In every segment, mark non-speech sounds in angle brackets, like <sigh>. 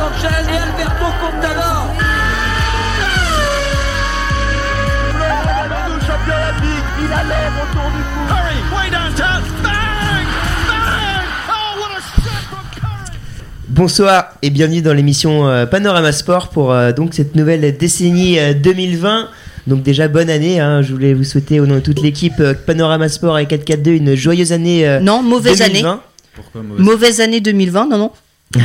Sanchez et Alberto Contador. Le champion olympique, il a l'air autour du cou. Curry, way downtown. Bang! Bang! Oh, what a shot from Curry! Bonsoir et bienvenue dans l'émission euh, Panorama Sport pour euh, donc cette nouvelle décennie euh, 2020. Donc déjà bonne année, hein. je voulais vous souhaiter au nom de toute l'équipe euh, Panorama Sport et 442 une joyeuse année euh, Non, mauvaise 2020. année. Pourquoi mauvaise Mauvaise année 2020, non, non. <laughs>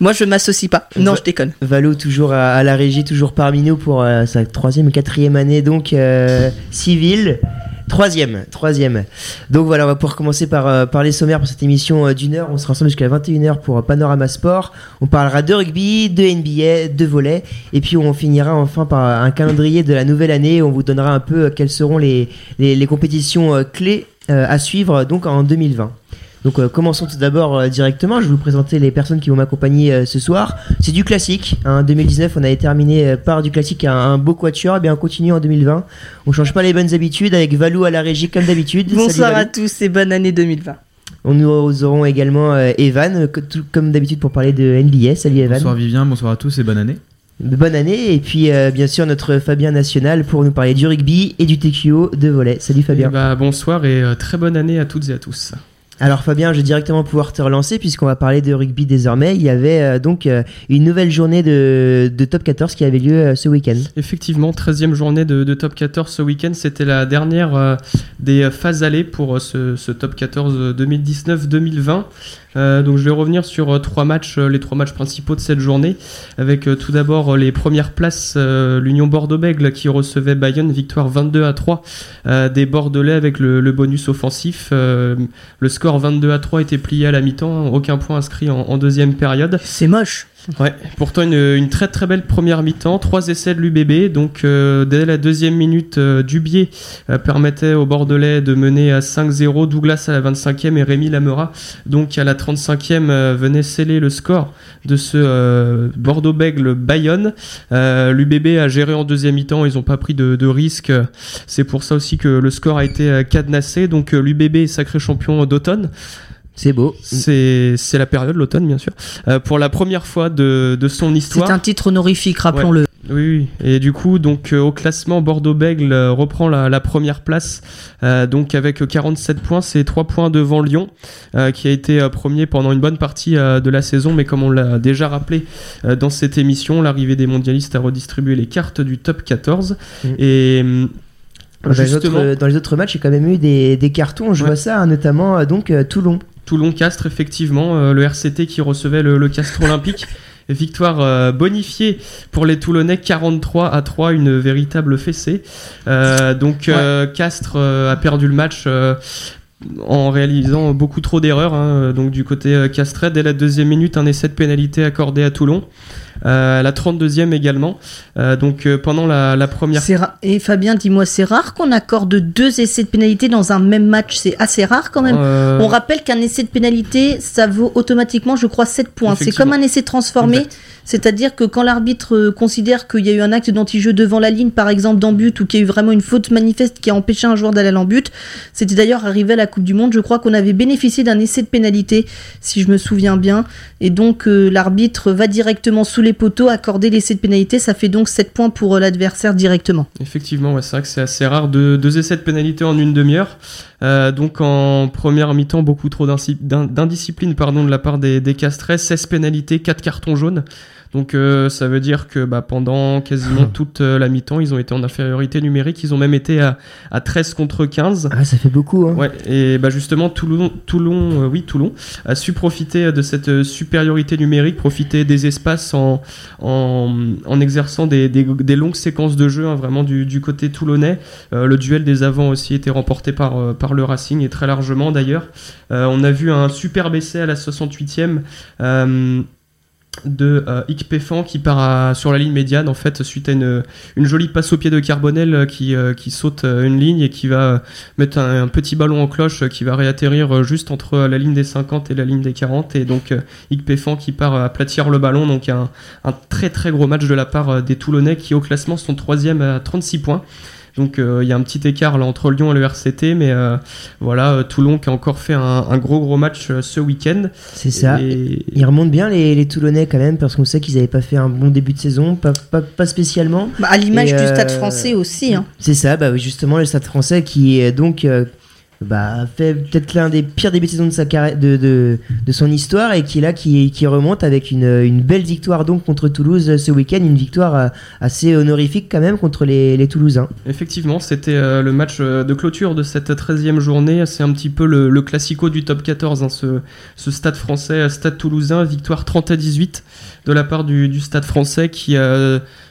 Moi, je m'associe pas. Non, Va- je déconne. Valo toujours à, à la régie, toujours parmi nous pour euh, sa troisième et quatrième année donc euh, civile. Troisième, troisième. Donc voilà, on va pouvoir commencer par, euh, par les sommaires pour cette émission euh, d'une heure. On sera ensemble jusqu'à 21h pour Panorama Sport. On parlera de rugby, de NBA, de volley. Et puis on finira enfin par un calendrier de la nouvelle année. On vous donnera un peu quelles seront les, les, les compétitions clés à suivre donc en 2020. Donc euh, commençons tout d'abord euh, directement. Je vais vous présenter les personnes qui vont m'accompagner euh, ce soir. C'est du classique. En 2019, on avait terminé euh, par du classique un, un beau quatuor. Et bien on continue en 2020. On change pas les bonnes habitudes avec Valou à la régie comme d'habitude. Bonsoir à tous et bonne année 2020. On nous aurons également euh, Evan, comme d'habitude pour parler de NBA. Salut Evan. Bonsoir Vivien, bonsoir à tous et bonne année. Bonne année. Et puis euh, bien sûr notre Fabien National pour nous parler du rugby et du TQO de volley. Salut Fabien. Eh bah, bonsoir et euh, très bonne année à toutes et à tous. Alors Fabien, je vais directement pouvoir te relancer puisqu'on va parler de rugby désormais. Il y avait euh, donc euh, une nouvelle journée de, de top 14 qui avait lieu euh, ce week-end. Effectivement, 13e journée de, de top 14 ce week-end. C'était la dernière des phases allées pour ce, ce top 14 euh, 2019-2020. Euh, donc je vais revenir sur euh, trois matchs, euh, les trois matchs principaux de cette journée, avec tout d'abord les premières places, l'Union Bordeaux-Bègles qui recevait Bayonne, victoire 22 à 3 euh, des Bordelais avec le, bonus offensif. Le score 22 à 3 était plié à la mi-temps, aucun point inscrit en- en deuxième période. C'est moche. Ouais, pourtant une, très très belle première mi-temps, trois essais de l'UBB, donc euh, dès la deuxième minute, euh, Dubier euh, permettait aux Bordelais de mener à 5-0, Douglas à la 25e et Rémi Lamera, donc à la 35e, euh, venait sceller le score de ce Bordeaux-Bègle Bayonne. Euh, L'UBB a géré en deuxième mi-temps, ils n'ont pas pris de, de risques, c'est pour ça aussi que le score a été cadenassé, donc l'UBB est sacré champion d'automne. C'est beau. C'est c'est la période, l'automne bien sûr. Euh, pour la première fois de, de son C'est histoire. un titre honorifique, rappelons-le. Oui, oui. Et du coup, donc euh, au classement, Bordeaux-Bègle euh, reprend la, la première place, euh, donc avec 47 points, c'est 3 points devant Lyon, euh, qui a été euh, premier pendant une bonne partie euh, de la saison, mais comme on l'a déjà rappelé euh, dans cette émission, l'arrivée des mondialistes a redistribué les cartes du top 14. Mm. Et Dans les, autres, dans les autres matchs, il y a quand même eu des, des cartons. Je Ouais. vois ça, hein, notamment donc Toulon. Toulon-Castres, effectivement, euh, le RCT qui recevait le, le Castres Olympique. <laughs> Victoire euh, bonifiée pour les Toulonnais, 43 à 3, une véritable fessée. Euh, donc euh, Castres a perdu le match euh, en réalisant beaucoup trop d'erreurs. hein. donc du côté castrais, dès la deuxième minute, un essai de pénalité accordé à Toulon. Euh, la 32e également. Euh, donc euh, pendant la, la première Et Fabien, dis-moi, c'est rare qu'on accorde deux essais de pénalité dans un même match? C'est assez rare quand même. Euh, On rappelle qu'un essai de pénalité, ça vaut automatiquement, je crois, 7 points. C'est comme un essai transformé. Exact. C'est-à-dire que quand l'arbitre euh, considère qu'il y a eu un acte d'anti-jeu devant la ligne, par exemple, d'embut, ou qu'il y a eu vraiment une faute manifeste qui a empêché un joueur d'aller à l'embut, c'était d'ailleurs arrivé à la Coupe du Monde. Je crois qu'on avait bénéficié d'un essai de pénalité, si je me souviens bien. Et donc, euh, l'arbitre va directement sous les poteaux accorder l'essai de pénalité. Ça fait donc 7 points pour euh, l'adversaire directement. Effectivement, c'est vrai que c'est assez rare. Deux, deux essais de pénalité en une demi-heure. Euh, donc en première mi-temps, beaucoup trop d'indiscipline pardon, de la part des, des Castres. 16 pénalités, 4 cartons jaunes. Donc euh, ça veut dire que bah, pendant quasiment <laughs> toute euh, la mi-temps, ils ont été en infériorité numérique. Ils ont même été à, à 13 contre 15. Ah, ça fait beaucoup. Hein. Ouais, et bah justement Toulon, Toulon, euh, oui Toulon a su profiter de cette supériorité numérique, profiter des espaces en en, en exerçant des, des, des longues séquences de jeu, hein, vraiment du, du côté toulonnais. Euh, le duel des avants aussi était remporté par par le Racing et très largement d'ailleurs. Euh, on a vu un superbe essai à la 68e. De euh, qui part sur la ligne médiane en fait suite à une, jolie passe au pied de Carbonel euh, qui, euh, qui saute euh, une ligne et qui va mettre un, petit ballon en cloche qui va réatterrir juste entre la ligne des 50 et la ligne des 40 et donc Péfan qui part aplatir le ballon. Donc un, un très très gros match de la part des Toulonnais qui au classement sont troisième à 36 points Donc il y a un petit écart là entre Lyon et le RCT, mais voilà, Toulon qui a encore fait un, un gros gros match ce week-end. C'est ça. Et... Ils remontent bien les, les, Toulonnais quand même, parce qu'on sait qu'ils n'avaient pas fait un bon début de saison, pas, pas, pas spécialement. Bah, à l'image du Stade français aussi. Hein. C'est ça, bah, justement, le Stade français qui est donc bah, fait peut-être l'un des pires débuts de saison de, sa de, de, de, son histoire et qui est là, qui, qui remonte avec une, une, belle victoire donc contre Toulouse ce week-end, une victoire euh, assez honorifique quand même contre les, les Toulousains. Effectivement, c'était euh, le match euh, de clôture de cette 13e journée, c'est un petit peu le, le, classico du top 14, hein, ce, ce, stade français, stade toulousain, victoire 30 à 18 de la part du, stade français qui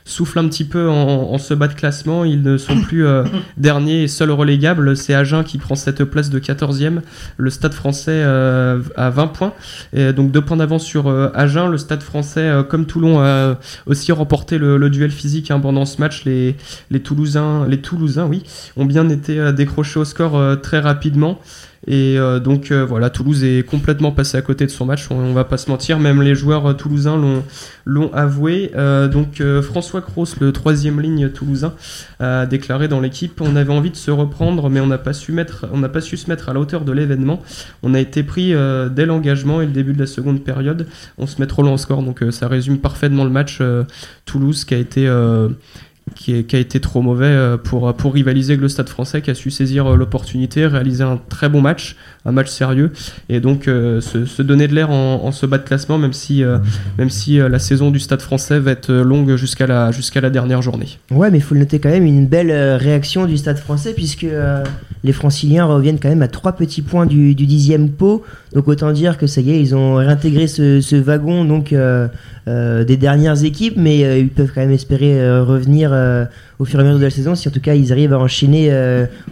souffle un petit peu en, en ce bas de classement, ils ne sont plus <laughs> derniers et seuls relégables, c'est Agen qui prend cette place de 14e. Le Stade français euh, a 20 points. Et donc deux points d'avance sur euh, Agen. Le Stade français, euh, comme Toulon, a aussi remporté le, duel physique hein, pendant ce match. Les, les Toulousains, les Toulousains, oui, ont bien été décrochés au score très rapidement. Et euh, donc euh, voilà, Toulouse est complètement passé à côté de son match, on, va pas se mentir, même les joueurs euh, toulousains l'ont avoué. donc François Cros, le troisième ligne toulousain, a déclaré dans l'équipe on avait envie de se reprendre, mais on n'a pas su on pas su se mettre à la hauteur de l'événement. On a été pris dès l'engagement et le début de la seconde période. On se met trop loin au score, donc ça résume parfaitement le match. Toulouse qui a été qui, a été trop mauvais euh, pour, pour rivaliser avec le Stade français qui a su saisir euh, l'opportunité, réaliser un très bon match, un match sérieux et donc euh, se, donner de l'air en, ce bas de classement même si, même si la saison du Stade français va être longue jusqu'à la, jusqu'à la dernière journée. Ouais mais il faut le noter quand même une belle réaction du Stade français puisque les franciliens reviennent quand même à trois petits points du, du dixième pot donc autant dire que ça y est ils ont réintégré ce, ce wagon donc euh, des dernières équipes, mais euh, ils peuvent quand même espérer euh, revenir au fur et à mesure de la saison si en tout cas ils arrivent à enchaîner,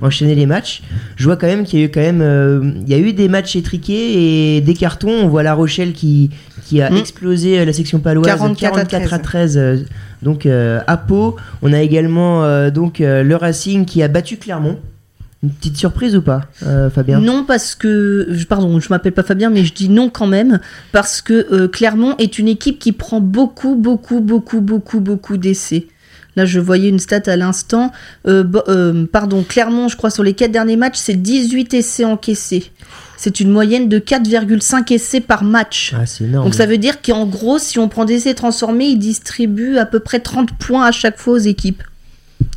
enchaîner les matchs. Je vois quand même qu'il y a eu quand même il y a eu des matchs étriqués et des cartons. On voit La Rochelle qui, qui a mmh. explosé la section paloise 44, à 13. donc à Pau. On a également donc le Racing qui a battu Clermont. Une petite surprise ou pas, euh, Fabien? Non, parce que. Pardon, je m'appelle pas Fabien, mais je dis non quand même. Parce que euh, Clermont est une équipe qui prend beaucoup, beaucoup, beaucoup, beaucoup, beaucoup d'essais. Là, je voyais une stat à l'instant. Euh, pardon, Clermont, je crois, sur les 4 derniers matchs, c'est 18 essais encaissés. C'est une moyenne de 4,5 essais par match. Ah, c'est énorme. Donc ça veut dire qu'en gros, si on prend des essais transformés, ils distribuent à peu près 30 points à chaque fois aux équipes.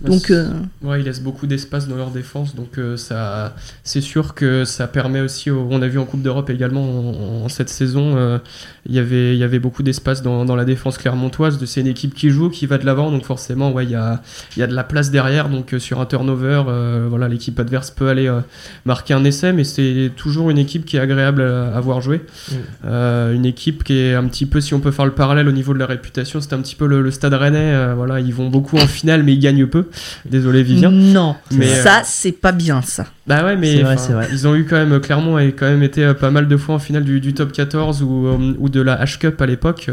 Donc, euh, ouais, il laisse beaucoup d'espace dans leur défense, donc euh, ça, c'est sûr que ça permet aussi. on a vu en Coupe d'Europe également en, cette saison, euh, il y avait, il y avait beaucoup d'espace dans, dans, la défense clermontoise. C'est une équipe qui joue, qui va de l'avant, donc forcément, ouais, il y a, il y a de la place derrière. Donc sur un turnover, voilà, l'équipe adverse peut aller marquer un essai, mais c'est toujours une équipe qui est agréable à, voir jouer. Mm. une équipe qui est un petit peu, si on peut faire le parallèle au niveau de la réputation, c'est un petit peu le, le Stade Rennais. voilà, ils vont beaucoup en finale, mais ils gagnent peu. Désolé Vivien. Non, mais ça euh, c'est pas bien ça. Bah ouais, mais ils ont eu quand même Clermont a quand même été euh, pas mal de fois en finale du, top 14 ou, euh, ou de la H Cup à l'époque,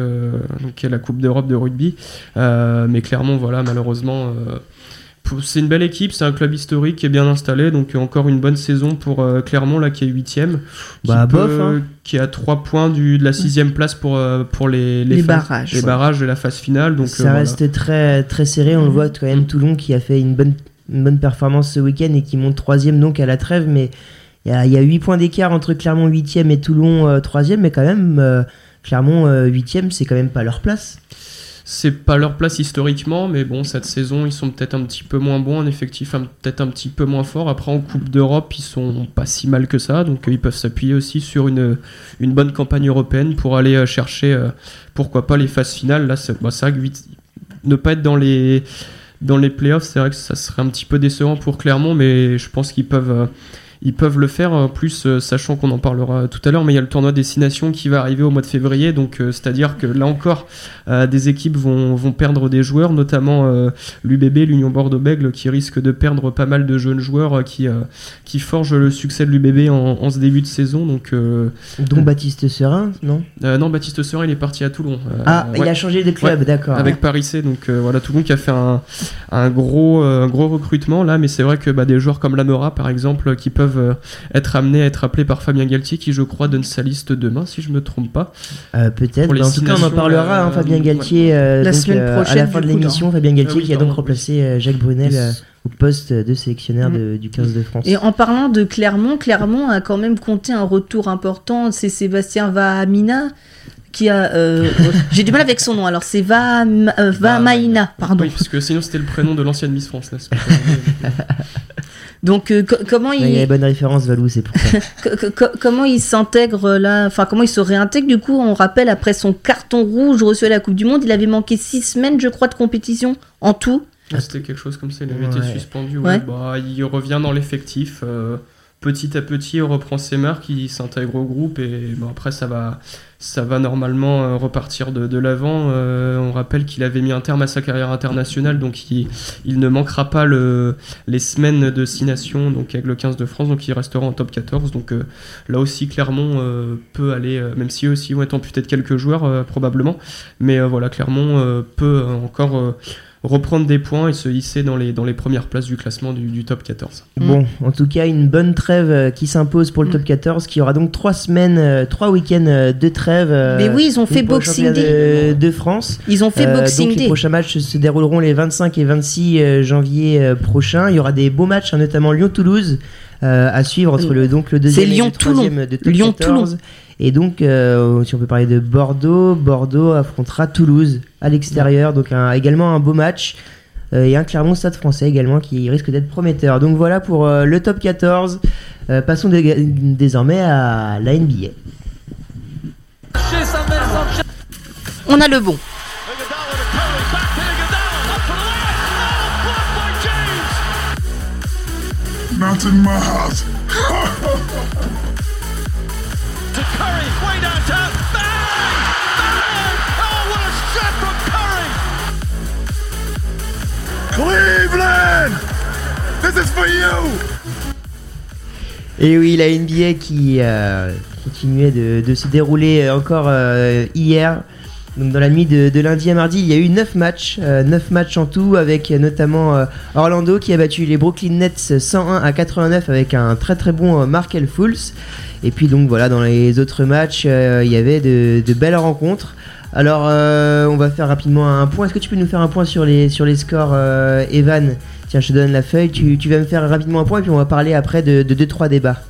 donc qui est la Coupe d'Europe de rugby. mais Clermont, voilà, malheureusement c'est une belle équipe, c'est un club historique qui est bien installé, donc encore une bonne saison pour Clermont là qui est huitième, bah, qui, hein. qui a 3 points du, de la sixième place pour, pour les, les, barrages, les barrages et la phase finale. Donc ça reste très très serré, on le voit quand même Toulon qui a fait une bonne une bonne performance ce week-end et qui monte troisième donc à la trêve, mais il y a, y a 8 points d'écart entre Clermont huitième et Toulon troisième, mais quand même Clermont huitième c'est quand même pas leur place c'est pas leur place historiquement, mais bon, cette saison, ils sont peut-être un petit peu moins bons en effectif, peut-être un petit peu moins forts. Après, en Coupe d'Europe, ils sont pas si mal que ça, donc euh, ils peuvent s'appuyer aussi sur une, une bonne campagne européenne pour aller euh, chercher, euh, pourquoi pas, les phases finales. Là, c'est vrai que ne pas être dans les, dans les playoffs, c'est vrai que ça serait un petit peu décevant pour Clermont, mais je pense qu'ils peuvent ils peuvent le faire. En plus, euh, sachant qu'on en parlera tout à l'heure, mais il y a le tournoi Destination qui va arriver au mois de février. Donc, euh, c'est-à-dire que là encore, euh, des équipes vont, vont, perdre des joueurs, notamment l'UBB, l'Union Bordeaux-Bègle, qui risque de perdre pas mal de jeunes joueurs qui, qui forgent le succès de l'UBB en, ce début de saison. Donc, Dont Baptiste Serin, non? Non, Baptiste Serin, il est parti à Toulon. ah, il a changé de club, d'accord. Avec Paris C. Donc, voilà, Toulon qui a fait un, un gros, gros recrutement là, mais c'est vrai que bah, des joueurs comme Lamora, par exemple, qui peuvent euh, être amenés à être appelés par Fabien Galtier, qui je crois donne sa liste demain, si je me trompe pas. Euh, Peut-être. Bah, en tout cas, on en parlera. euh, hein, Fabien ouais. Galtier, euh, La donc, semaine euh, à la prochaine, fin de l'émission, Fabien Galtier Ah oui, qui a donc remplacé euh, Jacques Brunel euh, Yes. au poste de sélectionneur de- du 15 de France. Et en parlant de Clermont, Clermont a quand même compté un retour important. C'est Sébastien Vahamina qui a. euh, <laughs> J'ai du mal avec son nom. Alors c'est Vaham- euh, pardon. Oui, parce que sinon c'était le prénom de l'ancienne Miss France, n'est-ce pas <laughs> Donc euh, co- comment Il y a il les bonnes références, Valou, c'est pour ça. <laughs> co- co- comment il s'intègre là Enfin comment il se réintègre? Du coup On rappelle après son carton rouge reçu à la Coupe du Monde, il avait manqué six semaines, je crois, de compétition en tout. C'était quelque chose comme ça, il avait Ouais. été suspendu. Ouais. Ouais. Bah, il revient dans l'effectif. euh, petit à petit, il reprend ses marques, il s'intègre au groupe et bon, après, ça va, ça va normalement euh, repartir de, de l'avant. Euh, on rappelle qu'il avait mis un terme à sa carrière internationale, donc il, il ne manquera pas le, les semaines de 6 nations donc avec le 15 de France, donc il restera en top 14. Donc euh, là aussi, Clermont euh, peut aller, euh, même si eux aussi vont être amputés de quelques joueurs euh, probablement, mais voilà, Clermont peut encore. Reprendre des points et se hisser dans les, dans les premières places du classement du, du top 14. Bon, en tout cas, une bonne trêve euh, qui s'impose pour le Mm. top 14, qui aura donc trois semaines, euh, trois week-ends euh, de trêve. Mais oui, ils ont fait Boxing Day. de, de France. Ils ont fait Euh, Boxing donc les Day. prochains matchs se dérouleront les 25 et 26 euh, janvier prochains. Il y aura des beaux matchs, hein, notamment Lyon-Toulouse euh, à suivre entre le donc le deuxième et le troisième de top Lyon-Toulon. 14. Et donc, euh, si on peut parler de Bordeaux, Bordeaux affrontera Toulouse à l'extérieur. Donc un- également un beau match. Euh, et un Clermont Stade français également qui risque d'être prometteur. Donc voilà pour euh, le top 14. Euh, passons dé- désormais à la NBA. On a le bon. My house. To Curry, way downtown. Bang! Bang! Oh, what a shot from Curry! Cleveland! This is for you! Et oui, la NBA qui euh, continuait de, de se dérouler encore euh, hier. Donc dans la nuit de, lundi à mardi, il y a eu 9 matchs, 9 matchs en tout, avec notamment euh, Orlando qui a battu les Brooklyn Nets 101 à 89 avec un très très bon euh, Markel Fultz. Et puis donc voilà, dans les autres matchs, euh, il y avait de, belles rencontres. Alors euh, on va faire rapidement un point. Est-ce que tu peux nous faire un point sur les, sur les scores, euh, Evan? Tiens, je te donne la feuille, tu, tu vas me faire rapidement un point et puis on va parler après de 2-3 débats.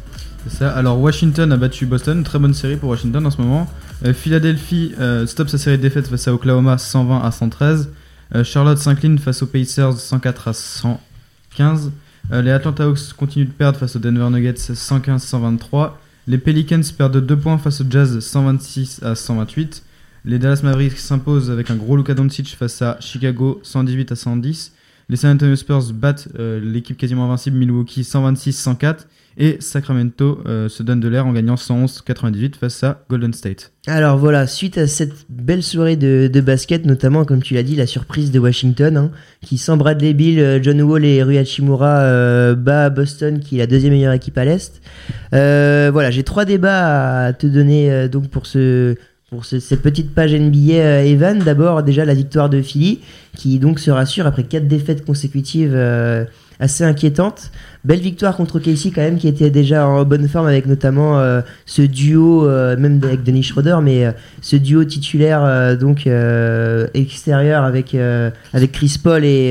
C'est ça. Alors Washington a battu Boston, très bonne série pour Washington en ce moment. Euh, Philadelphie euh, stoppe sa série de défaites face à Oklahoma 120 à 113. Euh, Charlotte s'incline face aux Pacers 104 à 115. Euh, les Atlanta Hawks continuent de perdre face aux Denver Nuggets 115-123. Les Pelicans perdent 2 points face aux Jazz 126 à 128. Les Dallas Mavericks s'imposent avec un gros Luka Doncic face à Chicago 118 à 110. Les San Antonio Spurs battent l'équipe quasiment invincible Milwaukee 126-104. Et Sacramento euh, se donne de l'air en gagnant 111-98 face à Golden State. Alors voilà, suite à cette belle soirée de, basket, notamment comme tu l'as dit, la surprise de Washington, hein, qui sans Bradley Bill, euh, John Wall et Rui Hachimura euh, bat Boston, qui est la deuxième meilleure équipe à l'est. Voilà, j'ai trois débats à te donner donc pour ce pour ce- cette petite page NBA Evan. D'abord déjà la victoire de Philly, qui donc se rassure après quatre défaites consécutives assez inquiétantes. Belle victoire contre Casey quand même, qui était déjà en bonne forme avec notamment euh, ce duo, euh, même avec Denis Schroeder, mais euh, ce duo titulaire donc extérieur avec avec Chris Paul et,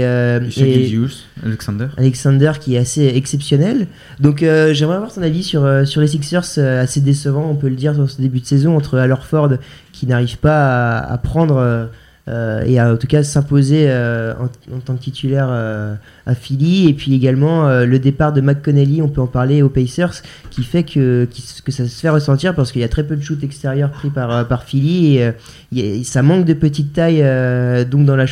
Et et Alexander. Alexander qui est assez exceptionnel. Donc j'aimerais avoir ton avis sur sur les Sixers assez décevant, on peut le dire dans ce début de saison entre Al Horford qui n'arrive pas à, à prendre euh, et à en tout cas s'imposer euh, en, tant que titulaire euh, à Philly et puis également le départ de McConnelly, on peut en parler aux Pacers qui fait que que ça se fait ressentir parce qu'il y a très peu de shoots extérieurs pris par par Philly et ça manque de petite taille donc dans la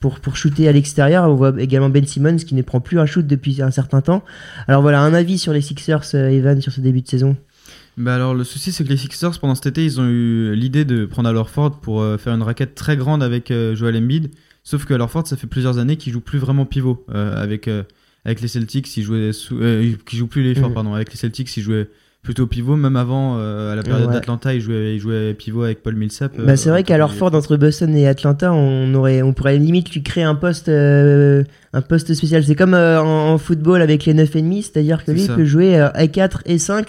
pour, pour shooter à l'extérieur. On voit également Ben Simmons qui ne prend plus un shoot depuis un certain temps. Alors voilà, un avis sur les Sixers, Evan, sur ce début de saison. Bah alors le souci c'est que les Sixers pendant cet été ils ont eu l'idée de prendre Al Horford pour euh, faire une raquette très grande avec euh, Joel Embiid. Sauf que Al Horford ça fait plusieurs années qu'il joue plus vraiment pivot euh, avec avec les Celtics il jouait sous, qui joue plus les forts Mhm. pardon avec les Celtics il jouait plutôt pivot. Même avant, euh, à la période Ouais. d'Atlanta, il jouait, il jouait pivot avec Paul Millsap. Bah, c'est vrai qu'à leur fort entre Boston et Atlanta, on aurait, on pourrait limite lui créer un poste, euh, un poste spécial. C'est comme euh, en, en football avec les 9 ennemis, c'est-à-dire que lui il peut jouer euh, à 4 et 5.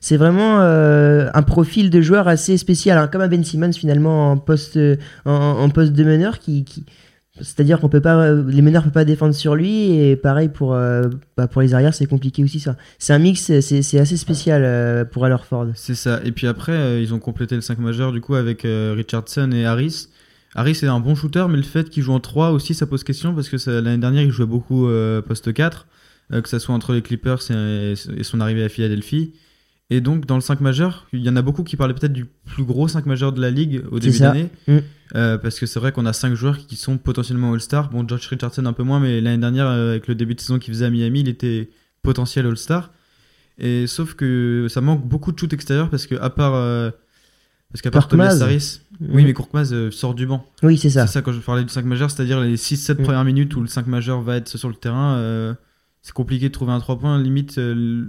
C'est, vraiment euh, un profil de joueur assez spécial, hein, comme un Ben Simmons finalement en poste, en, en poste de meneur qui, qui c'est-à-dire qu'on peut pas, euh, les meneurs peuvent pas défendre sur lui et pareil pour, euh, bah, pour les arrières c'est compliqué aussi ça. C'est un mix, c'est, assez spécial euh, pour Ford. C'est ça. Et puis après, euh, ils ont complété le 5 majeur du coup avec Richardson et Harris. Harris est un bon shooter, mais le fait qu'il joue en 3 aussi, ça pose question parce que l'année dernière, il jouait beaucoup poste 4, euh, que ça soit entre les Clippers et, et son arrivée à Philadelphie. Et donc, dans le 5 majeur, il y en a beaucoup qui parlaient peut-être du plus gros 5 majeur de la ligue au début d'année. Mm. Euh, parce que c'est vrai qu'on a 5 joueurs qui sont potentiellement All-Star. Bon, George Richardson un peu moins, mais l'année dernière, euh, avec le début de saison qu'il faisait à Miami, il était potentiel All-Star. Et sauf que ça manque beaucoup de shoot extérieur parce que, à part. euh, parce qu'à part. Tobias Harris, oui, mais Korkmaz euh, sort du banc. Oui, c'est ça. C'est ça quand je parlais du 5 majeur, c'est-à-dire les 6-7 Mm. premières minutes où le 5 majeur va être sur le terrain. C'est compliqué de trouver un 3 points. Limite, euh,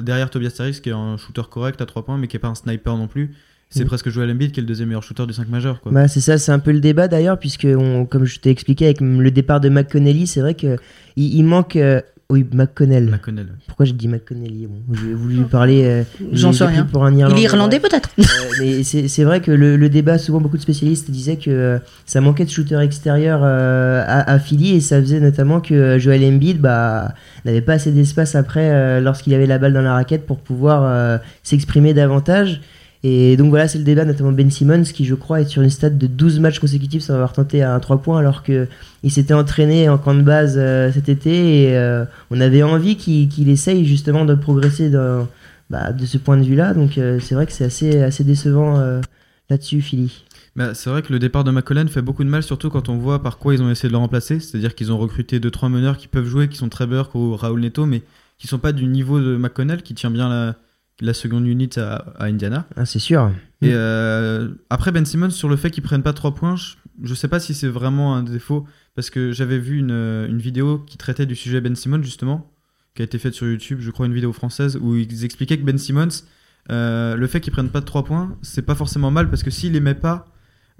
derrière Tobias Harris, qui est un shooter correct à 3 points, mais qui est pas un sniper non plus. C'est Mm. presque Joel Embiid qui est le deuxième meilleur shooter du 5 majeur. Quoi. Bah, c'est ça, c'est un peu le débat d'ailleurs, puisque on- comme je t'ai expliqué avec le départ de McConnelly, c'est vrai que il, il manque. euh, oui, McConnell. McConnell. Pourquoi j'ai dit McConnelly bon, J'ai voulu lui parler. euh, J'en sais rien. Pour un Il Irlandais, est irlandais peut-être Euh, mais c'est vrai que le, le débat, souvent beaucoup de spécialistes disaient que euh, ça manquait de shooter extérieur euh, à, à Philly et ça faisait notamment que Joel Embiid bah, n'avait pas assez d'espace après euh, lorsqu'il avait la balle dans la raquette pour pouvoir euh, s'exprimer davantage. Et donc voilà, c'est le débat, notamment Ben Simmons qui, je crois, est sur une stade de 12 matchs consécutifs sans avoir tenté un 3 points alors que il s'était entraîné en camp de base euh, cet été et euh, on avait envie qu'il qu'il essaye justement de progresser bah, de ce point de vue-là. Donc euh, c'est vrai que c'est assez, assez décevant là-dessus, Philly. Bah, c'est vrai que le départ de McCollum fait beaucoup de mal, surtout quand on voit par quoi ils ont essayé de le remplacer. C'est-à-dire qu'ils ont recruté 2-3 meneurs qui peuvent jouer, qui sont Burke ou Raoul Neto, mais qui sont pas du niveau de McConnell, qui tient bien la, la seconde unit à, à Indiana. Ah, c'est sûr. Et euh, après Ben Simmons, sur le fait qu'ils prennent pas 3 points, je, je sais pas si c'est vraiment un défaut, parce que j'avais vu une, une vidéo qui traitait du sujet Ben Simmons, justement, qui a été faite sur YouTube, je crois une vidéo française, où ils expliquaient que Ben Simmons, euh, le fait qu'il prenne pas de 3 points, c'est pas forcément mal, parce que s'il les met pas,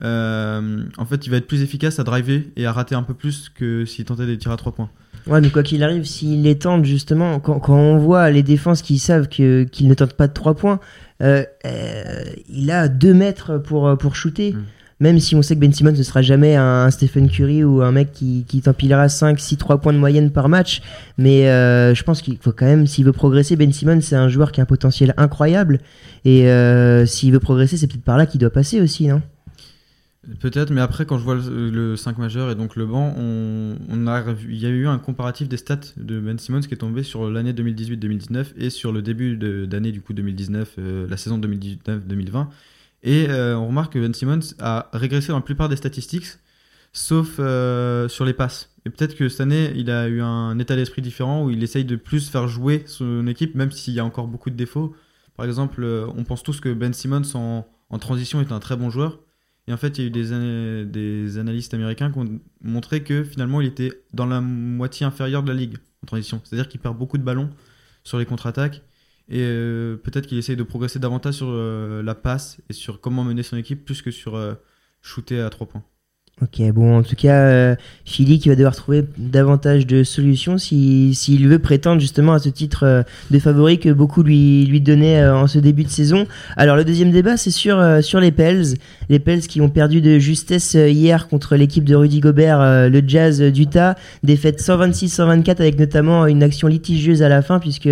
euh, en fait, il va être plus efficace à driver et à rater un peu plus que s'il tentait des tirs à 3 points. Ouais, mais quoi qu'il arrive, s'il les tente, justement, quand, quand on voit les défenses qui savent que- qu'ils ne tentent pas de 3 points, euh, euh, il a 2 mètres pour, pour shooter. Mm. Même si on sait que Ben Simmons ne sera jamais un Stephen Curry ou un mec qui, qui t'empilera 5, 6, 3 points de moyenne par match. Mais je pense qu'il faut quand même, s'il veut progresser, Ben Simmons, c'est un joueur qui a un potentiel incroyable. Et s'il veut progresser, c'est peut-être par là qu'il doit passer aussi, non? Peut-être, mais après, quand je vois le, le 5 majeur et donc le banc, on, a, il y a eu un comparatif des stats de Ben Simmons qui est tombé sur l'année 2018-2019 et sur le début d'année du coup 2019, euh, la saison 2019-2020. Et euh, on remarque que Ben Simmons a régressé dans la plupart des statistiques, sauf euh, sur les passes. Et peut-être que cette année, il a eu un état d'esprit différent où il essaye de plus faire jouer son équipe, même s'il y a encore beaucoup de défauts. Par exemple, on pense tous que Ben Simmons en, en transition est un très bon joueur. Et en fait, il y a eu des, ana- des analystes américains qui ont montré que finalement, il était dans la moitié inférieure de la ligue en transition. C'est-à-dire qu'il perd beaucoup de ballons sur les contre-attaques. Et euh, peut-être qu'il essaye de progresser davantage sur euh, la passe et sur comment mener son équipe plus que sur euh, shooter à 3 points. Ok, bon, en tout cas, euh, Philly qui va devoir trouver davantage de solutions si- s'il veut prétendre justement à ce titre euh, de favori que beaucoup lui, lui donnaient euh, en ce début de saison. Alors, le deuxième débat, c'est sur, euh, sur les Pels. Les Pels qui ont perdu de justesse hier contre l'équipe de Rudy Gobert, le Jazz d'Utah. Défaite 126-124 avec notamment une action litigieuse à la fin puisque...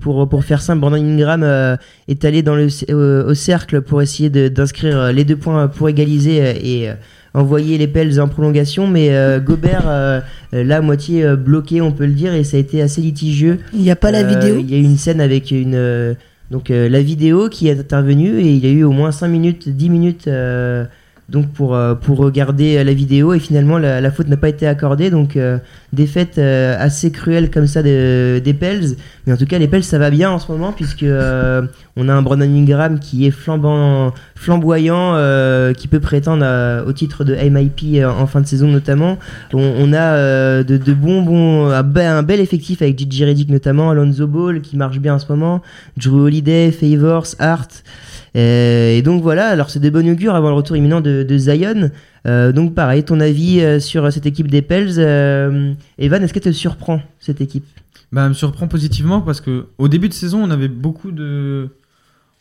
pour, pour faire simple, Brandon Ingram euh, est allé dans le, euh, au cercle pour essayer d'inscrire les deux points pour égaliser et envoyer les Pels en prolongation, mais euh, Gobert euh, là moitié euh, bloqué, on peut le dire, et ça a été assez litigieux. Il n'y a pas la Euh, vidéo Il y a eu une scène avec une euh, donc euh, la vidéo qui est intervenue et il y a eu au moins 5 minutes, 10 minutes euh, donc pour, euh, pour regarder la vidéo et finalement la, la faute n'a pas été accordée. Donc euh, défaite euh, assez cruelle comme ça de- des Pels. Mais en tout cas les Pels ça va bien en ce moment puisque euh, on a un Brandon Ingram qui est flambant, flamboyant euh, qui peut prétendre au titre de MIP en fin de saison notamment. On, on a euh, de, de bons bons un, be- un bel effectif avec Gigi Redick notamment. Alonso Ball qui marche bien en ce moment. Drew Holiday Favors Hart. euh, et donc voilà, alors c'est de bon augure avant le retour imminent de, Zion. Euh, donc pareil, ton avis euh, sur cette équipe des Pels, euh, Evan, est-ce qu'elle te surprend cette équipe? Bah, elle me surprend positivement parce que au début de saison, on avait beaucoup de,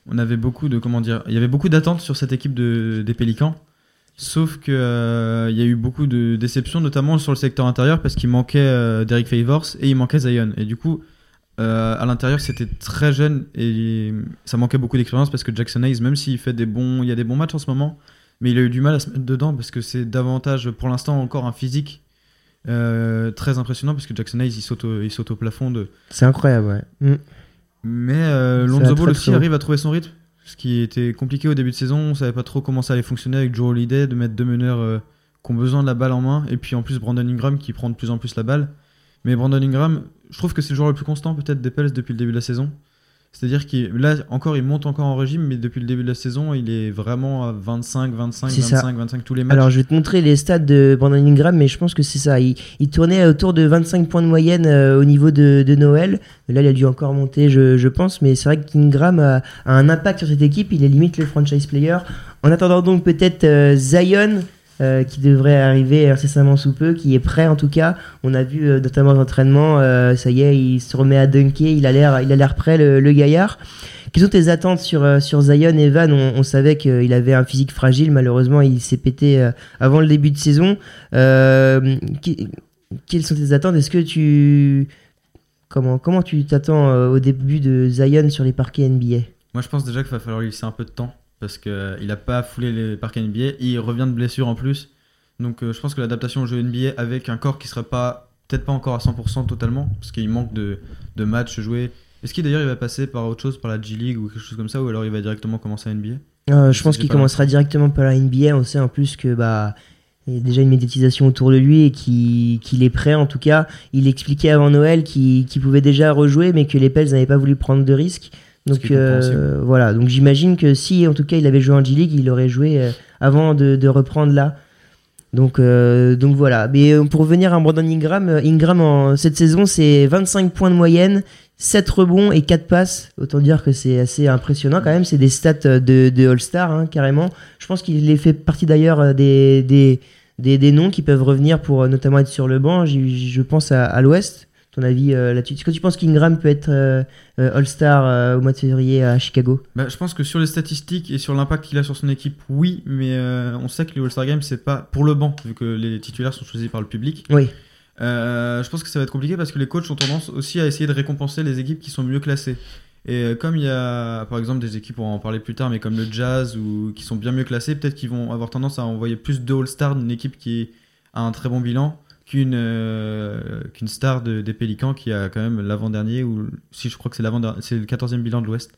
on avait beaucoup de, comment dire, il y avait beaucoup d'attentes sur cette équipe de, des Pélicans. Sauf que euh, il y a eu beaucoup de déceptions, notamment sur le secteur intérieur, parce qu'il manquait euh, Derek Favors et il manquait Zion. Et du coup, euh, à l'intérieur, c'était très jeune et ça manquait beaucoup d'expérience parce que Jackson Hayes, même s'il fait des bons, il y a des bons matchs en ce moment, mais il a eu du mal à se mettre dedans parce que c'est davantage, pour l'instant, encore un physique euh, très impressionnant parce que Jackson Hayes, il saute au, il saute au plafond de, C'est incroyable, ouais. Mm. mais euh, Lonzo Ball aussi arrive à trouver son rythme. Ce qui était compliqué au début de saison. On savait pas trop comment ça allait fonctionner avec Joe Holiday, de mettre deux meneurs euh, qui ont besoin de la balle en main. Et puis en plus, Brandon Ingram qui prend de plus en plus la balle. Mais Brandon Ingram, je trouve que c'est le joueur le plus constant peut-être des Pels depuis le début de la saison. C'est-à-dire qu'il là encore, il monte encore en régime, mais depuis le début de la saison, il est vraiment à 25, 25, C'est 25, ça. 25 tous les matchs. Alors je vais te montrer les stats de Brandon Ingram, mais je pense que c'est ça. Il, il tournait autour de 25 points de moyenne euh, au niveau de, de Noël. Là, il a dû encore monter, je, je pense, mais c'est vrai qu'Ingram a, a un impact sur cette équipe. Il est limite le franchise player. En attendant donc peut-être euh, Zion. Euh, qui devrait arriver incessamment sous peu, qui est prêt en tout cas. On a vu euh, notamment d'entraînement, euh, ça y est, il se remet à dunker, il a l'air, il a l'air prêt le, gaillard. Quelles sont tes attentes sur, euh, sur Zion Evan? On, on savait qu'il avait un physique fragile, malheureusement il s'est pété avant le début de saison. Quelles sont tes attentes? Est-ce que tu comment comment tu t'attends au début de Zion sur les parquets NBA Moi, je pense déjà qu'il va falloir lui laisser un peu de temps parce qu'il n'a pas foulé les parcs NBA. Il revient de blessure en plus. Donc, euh, je pense que l'adaptation au jeu NBA avec un corps qui serait pas peut-être pas encore à 100% totalement parce qu'il manque de, de matchs joués. Est-ce qu'il d'ailleurs il va passer par autre chose, par la G League ou quelque chose comme ça, ou alors il va directement commencer à NBA Euh, Je pense qu'il commencera directement par la NBA. On sait en plus que bah il y a déjà une médiatisation autour de lui et qu'il est prêt en tout cas. Il expliquait avant Noël qu'il qu'il pouvait déjà rejouer, mais que les Pels n'avaient pas voulu prendre de risques. Donc euh, voilà. Donc j'imagine que si en tout cas il avait joué en G League, il aurait joué euh, avant de, de reprendre là. Donc, euh, donc voilà. Mais euh, pour revenir à Brandon Ingram, euh, Ingram en cette saison c'est 25 points de moyenne, 7 rebonds et 4 passes. Autant dire que c'est assez impressionnant quand même. C'est des stats de, de All-Star hein, carrément. Je pense qu'il est fait partie d'ailleurs des, des, des, des noms qui peuvent revenir pour notamment être sur le banc. J'y- Je pense à, à l'Ouest. Ton avis euh, là-dessus? Est-ce que tu penses qu'Ingram peut être euh, euh, All-Star euh, au mois de février à Chicago? Bah, je pense que sur les statistiques et sur l'impact qu'il a sur son équipe, oui, mais on sait que les All-Star Games, c'est pas pour le banc, vu que les titulaires sont choisis par le public. Oui. Je pense que ça va être compliqué parce que les coachs ont tendance aussi à essayer de récompenser les équipes qui sont mieux classées. Et comme il y a, par exemple, des équipes, on va en parler plus tard, mais comme le Jazz ou qui sont bien mieux classées, peut-être qu'ils vont avoir tendance à envoyer plus de All-Star d'une équipe qui a un très bon bilan qu'une euh, qu'une star de- des Pélicans qui a quand même l'avant-dernier, ou si je crois que c'est c'est le 14e bilan de l'Ouest.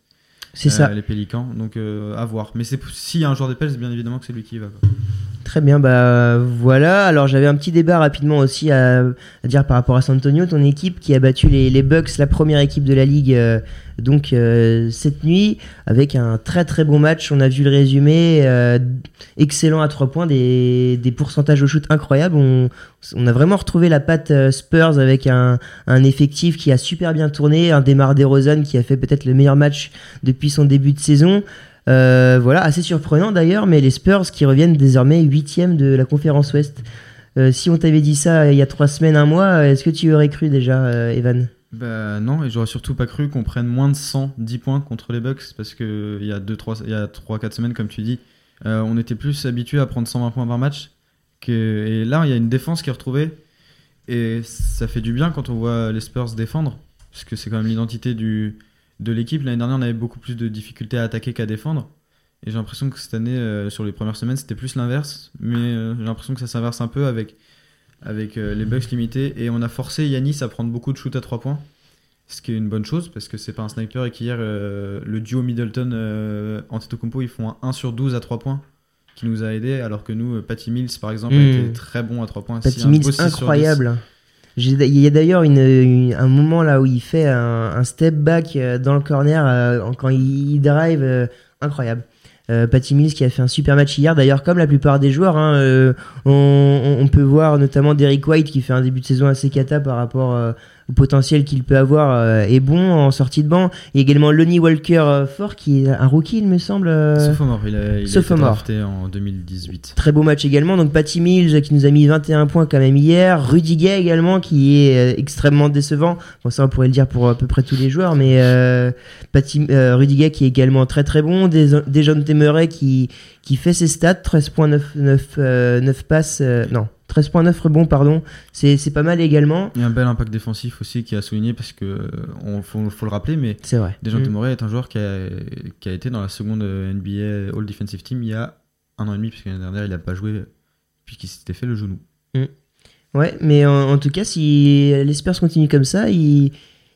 C'est Euh, ça. Les Pélicans, donc euh, à voir. Mais c'est s'il y a un joueur des Pels, bien évidemment que c'est lui qui y va. quoi. Très bien, bah voilà. Alors j'avais un petit débat rapidement aussi à, dire par rapport à San Antonio, ton équipe qui a battu les, Bucks, la première équipe de la ligue, euh, donc euh, cette nuit, avec un très très bon match. On a vu le résumé, euh, excellent à trois points, des, des pourcentages au shoot incroyables. On, a vraiment retrouvé la patte Spurs avec un, effectif qui a super bien tourné, un Demar Derozan qui a fait peut-être le meilleur match depuis son début de saison. Euh, voilà, assez surprenant d'ailleurs, mais les Spurs qui reviennent désormais huitième de la conférence Ouest. Euh, si on t'avait dit ça il y a trois semaines, un mois, est-ce que tu aurais cru déjà, euh, Evan? Bah non, et j'aurais surtout pas cru qu'on prenne moins de 110 points contre les Bucks parce que il y a 2 3 il y a 3 4 semaines comme tu dis, on était plus habitué à prendre 120 points par match que et là il y a une défense qui est retrouvée et ça fait du bien quand on voit les Spurs défendre parce que c'est quand même l'identité du de l'équipe. L'année dernière, on avait beaucoup plus de difficultés à attaquer qu'à défendre. Et j'ai l'impression que cette année, euh, sur les premières semaines, c'était plus l'inverse. Mais euh, j'ai l'impression que ça s'inverse un peu avec, avec euh, les Bucks limités. Et on a forcé Yanis à prendre beaucoup de shoots à 3 points. Ce qui est une bonne chose parce que c'est pas un sniper et qu'hier, le duo Middleton Antetokounmpo, ils font un 1 sur 12 à 3 points. qui nous a aidé, alors que nous, Patty Mills, par exemple, Mm. a été très bon à 3 points. Patty Mills, incroyable. Il y a d'ailleurs un moment là où il fait un, step back euh, dans le corner euh, quand il, drive, euh, incroyable. Euh, Patty Mills qui a fait un super match hier, d'ailleurs comme la plupart des joueurs, hein, on peut voir notamment Derek White qui fait un début de saison assez cata par rapport euh, au potentiel qu'il peut avoir euh, est bon en sortie de banc. Il y a également Lonnie Walker euh, Fort qui est un rookie il me semble. euh, Sophomore, il a, il a été Sophomore. en 2018. Très beau match également. Donc Patty Mills qui nous a mis 21 points quand même hier. Rudiger également qui est extrêmement décevant. Bon ça on pourrait le dire pour à peu près tous les joueurs, mais euh, Patty, euh, Rudiger qui est également très très bon. Des, Dejounte Murray qui qui fait ses stats 13 points 9, 9, euh, 9 passes euh, non 13.9 rebonds pardon. C'est c'est pas mal également. Il y a un bel impact défensif aussi qui a souligné parce que on faut, faut le rappeler, mais C'est vrai. Dejounte Mm. Murray est un joueur qui a, qui a été dans la seconde euh, NBA All Defensive Team il y a un an et demi, puisque l'année dernière il n'a pas joué puisqu'il s'était fait le genou. Ouais, mais en, en tout cas, si les Spurs continuent comme ça, ils,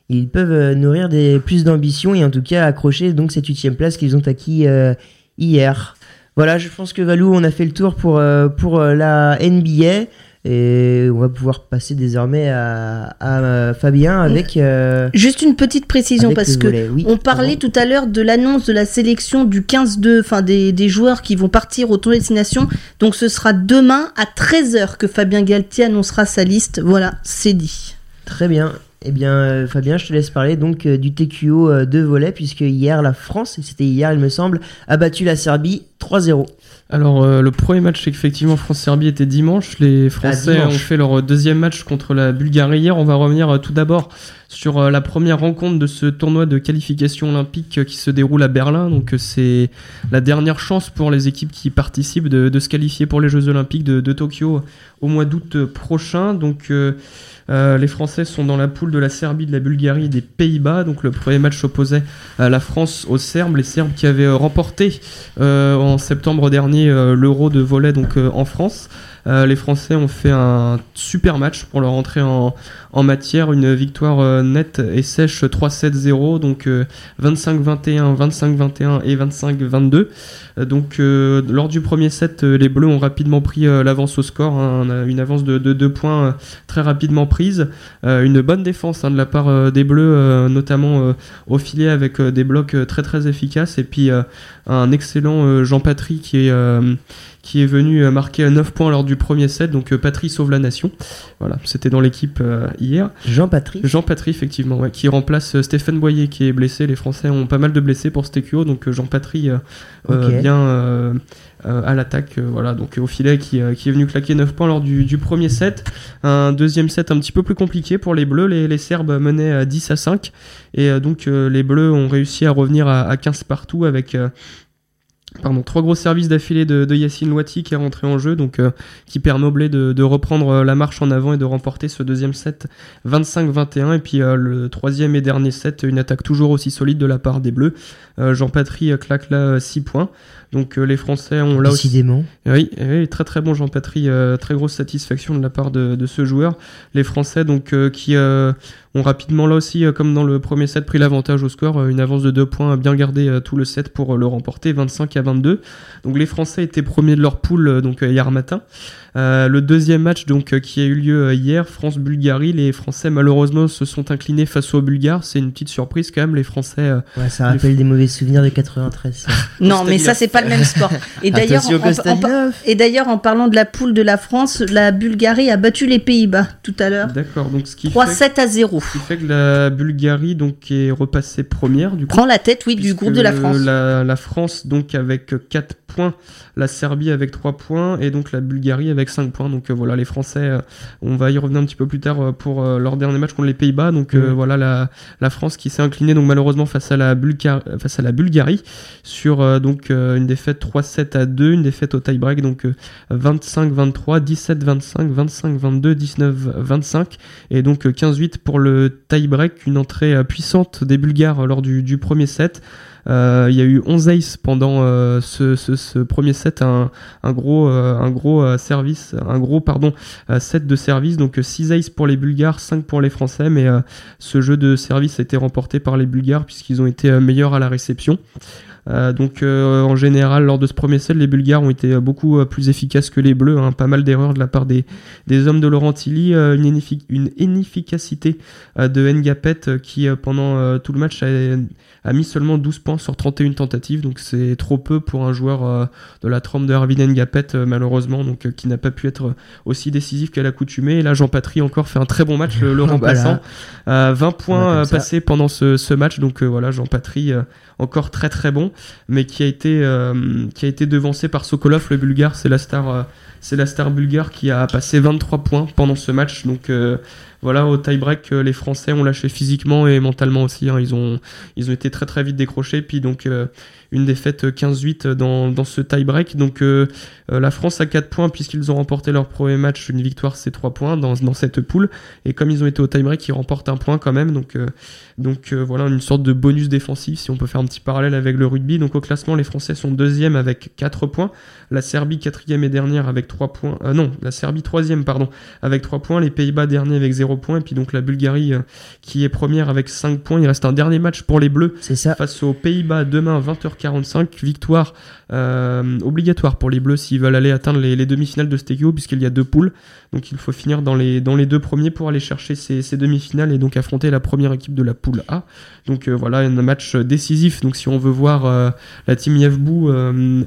ils peuvent euh, nourrir des, plus d'ambition et en tout cas accrocher donc cette huitième place qu'ils ont acquis euh, hier. Voilà, je pense que Valou, on a fait le tour pour, euh, pour euh, la NBA et on va pouvoir passer désormais à, à, euh, Fabien avec, euh, Juste une petite précision parce que volet. Oui, on parlait pardon. tout à l'heure de l'annonce de la sélection du 15-2, enfin des, des joueurs qui vont partir au tournoi destination. Donc ce sera demain à 13h que Fabien Galtier annoncera sa liste. Voilà, c'est dit. Très bien. Eh bien, euh, Fabien, je te laisse parler donc euh, du TQO euh, de volet, puisque hier, la France, c'était hier, il me semble, a battu la Serbie 3-0. Alors euh, le premier match effectivement France-Serbie était dimanche. Les Français dimanche. ont fait leur deuxième match contre la Bulgarie hier. On va revenir euh, tout d'abord sur euh, la première rencontre de ce tournoi de qualification olympique euh, qui se déroule à Berlin. Donc euh, c'est la dernière chance pour les équipes qui participent de, de se qualifier pour les Jeux olympiques de, de Tokyo au mois d'août euh, prochain. Donc euh, euh, les Français sont dans la poule de la Serbie, de la Bulgarie et des Pays-Bas. Donc le premier match opposait euh, la France aux Serbes, les Serbes qui avaient euh, remporté euh, en septembre dernier euh, l'Euro de volet donc euh, en France. Euh, les Français ont fait un super match pour leur entrée en, en matière, une victoire euh, nette et sèche 3-7-0, donc euh, 25-21, 25-21 et 25-22. Euh, donc lors du premier set, les Bleus ont rapidement pris l'avance au score, hein, une avance de 2 points très rapidement prise. Une bonne défense hein, de la part des Bleus, notamment au filet avec des blocs très très efficaces et puis un excellent Jean Patry qui est venu marquer 9 points lors du premier set donc Patry sauve la nation. Voilà, c'était dans l'équipe hier. Jean-Patrick. Jean Patry effectivement ouais, qui remplace euh, Stéphane Boyer qui est blessé. Les Français ont pas mal de blessés pour ce TQO donc euh, Jean Patry euh, Ok. bien euh, à l'attaque voilà donc au filet qui, qui est venu claquer 9 points lors du, du premier set. Un deuxième set un petit peu plus compliqué pour les Bleus. Les, les Serbes menaient à 10 à 5 et donc les Bleus ont réussi à revenir à, à 15 partout avec Pardon, trois gros services d'affilée de, de Yacine Louati qui est rentré en jeu, donc euh, qui permet aux Blés de, de reprendre euh, la marche en avant et de remporter ce deuxième set 25-21. Et puis euh, le troisième et dernier set, une attaque toujours aussi solide de la part des Bleus. Euh, Jean Patry euh, claque là 6 points. Donc les Français ont là aussi Décidément. oui, oui, très très bon Jean Patry, euh, très grosse satisfaction de la part de, de ce joueur. Les Français donc qui euh, ont rapidement là aussi, euh, comme dans le premier set, pris l'avantage au score, euh, une avance de 2 points, bien gardé euh, tout le set pour le remporter, 25 à 22. Donc les Français étaient premiers de leur poule donc hier matin. Euh, le deuxième match donc qui a eu lieu hier, France-Bulgarie, les Français malheureusement se sont inclinés face aux Bulgares. C'est une petite surprise quand même. Les Français euh, Ouais, ça rappelle des mauvais souvenirs de 93. ça. <laughs> Non, mais ça c'est pas le même sport. Et d'ailleurs, en- et d'ailleurs, parlant de la poule de la France, la Bulgarie a battu les Pays-Bas tout à l'heure. d'accord. Donc ce qui fait 3-7 à 0. Ce qui fait que la Bulgarie donc est repassée première du coup. Prend la tête, oui, du groupe de la France. La, la France donc avec 4 points, la Serbie avec 3 points et donc la Bulgarie avec 5 points. Donc euh, voilà les Français, euh, on va y revenir un petit peu plus tard euh, pour leur dernier match contre les Pays-Bas. Donc Mhm. voilà la, la France qui s'est inclinée donc malheureusement face à la, Bulga- face à la Bulgarie sur donc une défaite 3-7 à 2, une défaite au tie-break donc euh, 25-23, 17-25, 25-22, 19-25 et donc euh, 15-8 pour le tie-break, une entrée euh, puissante des Bulgares euh, lors du, premier set. Euh, il y a eu 11 aces pendant ce, premier set, un, gros, service, un gros pardon, set de service. Donc 6 aces pour les Bulgares, 5 pour les Français, mais ce jeu de service a été remporté par les Bulgares puisqu'ils ont été meilleurs à la réception. Euh, donc euh, en général, lors de ce premier set, les Bulgares ont été euh, beaucoup plus efficaces que les Bleus. hein. Pas mal d'erreurs de la part des, des hommes de Laurent Tilly. euh, une, une inefficacité euh, de Ngapet qui euh, pendant tout le match a, a mis seulement 12 points sur 31 tentatives. Donc c'est trop peu pour un joueur euh, de la trempe de Arvin Ngapet euh, malheureusement, donc qui n'a pas pu être aussi décisif qu'à l'accoutumée. Et là, Jean Patry encore fait un très bon match, le, le <laughs> remplaçant. Euh, 20 points passés pendant ce, ce match. Donc voilà, Jean Patry euh, encore très très bon, mais qui a été euh, qui a été devancé par Sokolov, le Bulgare. C'est la star, euh, c'est la star bulgare qui a passé 23 points pendant ce match. Donc euh, voilà, au tie-break, euh, les Français ont lâché physiquement et mentalement aussi. hein. Ils ont été très très vite décrochés. Puis donc euh, une défaite 15-8 dans, dans ce tie-break. Donc euh, euh, la France a 4 points puisqu'ils ont remporté leur premier match. Une victoire, c'est 3 points dans, cette poule. Et comme ils ont été au tie-break, ils remportent un point quand même. Donc, euh, euh, voilà, une sorte de bonus défensif si on peut faire un petit parallèle avec le rugby. Donc au classement, les Français sont deuxième avec 4 points. La Serbie quatrième et dernière avec 3 points. Euh, non, la Serbie troisième, pardon, avec 3 points. Les Pays-Bas dernier avec 0 points. Et puis donc la Bulgarie euh, qui est première avec 5 points. Il reste un dernier match pour les Bleus ça. face aux Pays-Bas demain 20h45. Victoire euh, obligatoire pour les Bleus s'ils veulent aller atteindre les, les demi-finales de Stegio puisqu'il y a deux poules. Donc il faut finir dans les, dans les deux premiers pour aller chercher ces, ces demi-finales et donc affronter la première équipe de la poule A. Donc euh, voilà, un match décisif. Donc si on veut voir euh, la team Yevbou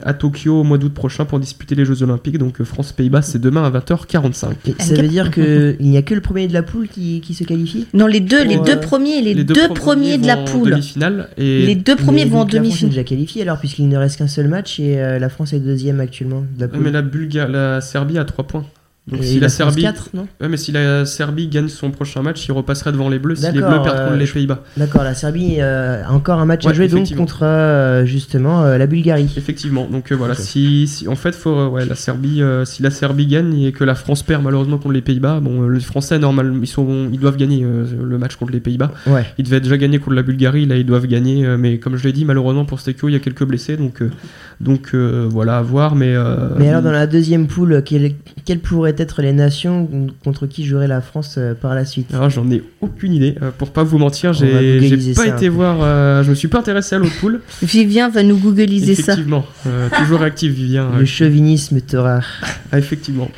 à Tokyo au mois d'août prochain pour disputer les Jeux Olympiques, donc France-Pays-Bas c'est demain à 20h45. Et ça veut dire qu'il n'y a que le premier de la poule qui, qui se qualifie Non, les deux, les Pour, deux euh, premiers, les, deux, premiers de la vont en poule. demi-finale et Les deux premiers Mais vont en donc la France est demi-finale. déjà qualifiée alors, puisqu'il ne reste qu'un seul match et euh, la France est deuxième actuellement de la poule. mais la Bulgarie, la Serbie a 3 points. Donc si la, Serbie, quatre, non? Ouais, mais si la Serbie gagne son prochain match, il repasserait devant les Bleus. Si les Bleus perdent euh, contre les je- Pays-Bas, D'accord, la Serbie euh, a encore un match à jouer donc contre euh, justement euh, la Bulgarie. effectivement. Donc euh, voilà, si, si- en fait, faut, euh, ouais, la Serbie, euh, si la Serbie gagne et que la France perd malheureusement contre les Pays-Bas, bon, euh, les Français normalement, ils sont, ils doivent gagner euh, le match contre les Pays-Bas. Ouais. Ils devaient déjà gagner contre la Bulgarie, là ils doivent gagner, euh, mais comme je l'ai dit, malheureusement pour Stekio, il y a quelques blessés, donc, euh, donc euh, voilà à voir. Mais, euh, Mais alors dans la deuxième poule, quelles, quelles pourraient être les nations contre qui jouerait la France euh, par la suite Alors j'en ai aucune idée. Euh, pour pas vous mentir, j'ai pas été peu. voir. euh, je me suis pas intéressé à l'autre poule. <laughs> Vivien va nous googliser ça. Effectivement, euh, toujours actif Vivien. Le chauvinisme t'aura. <laughs> Ah, effectivement.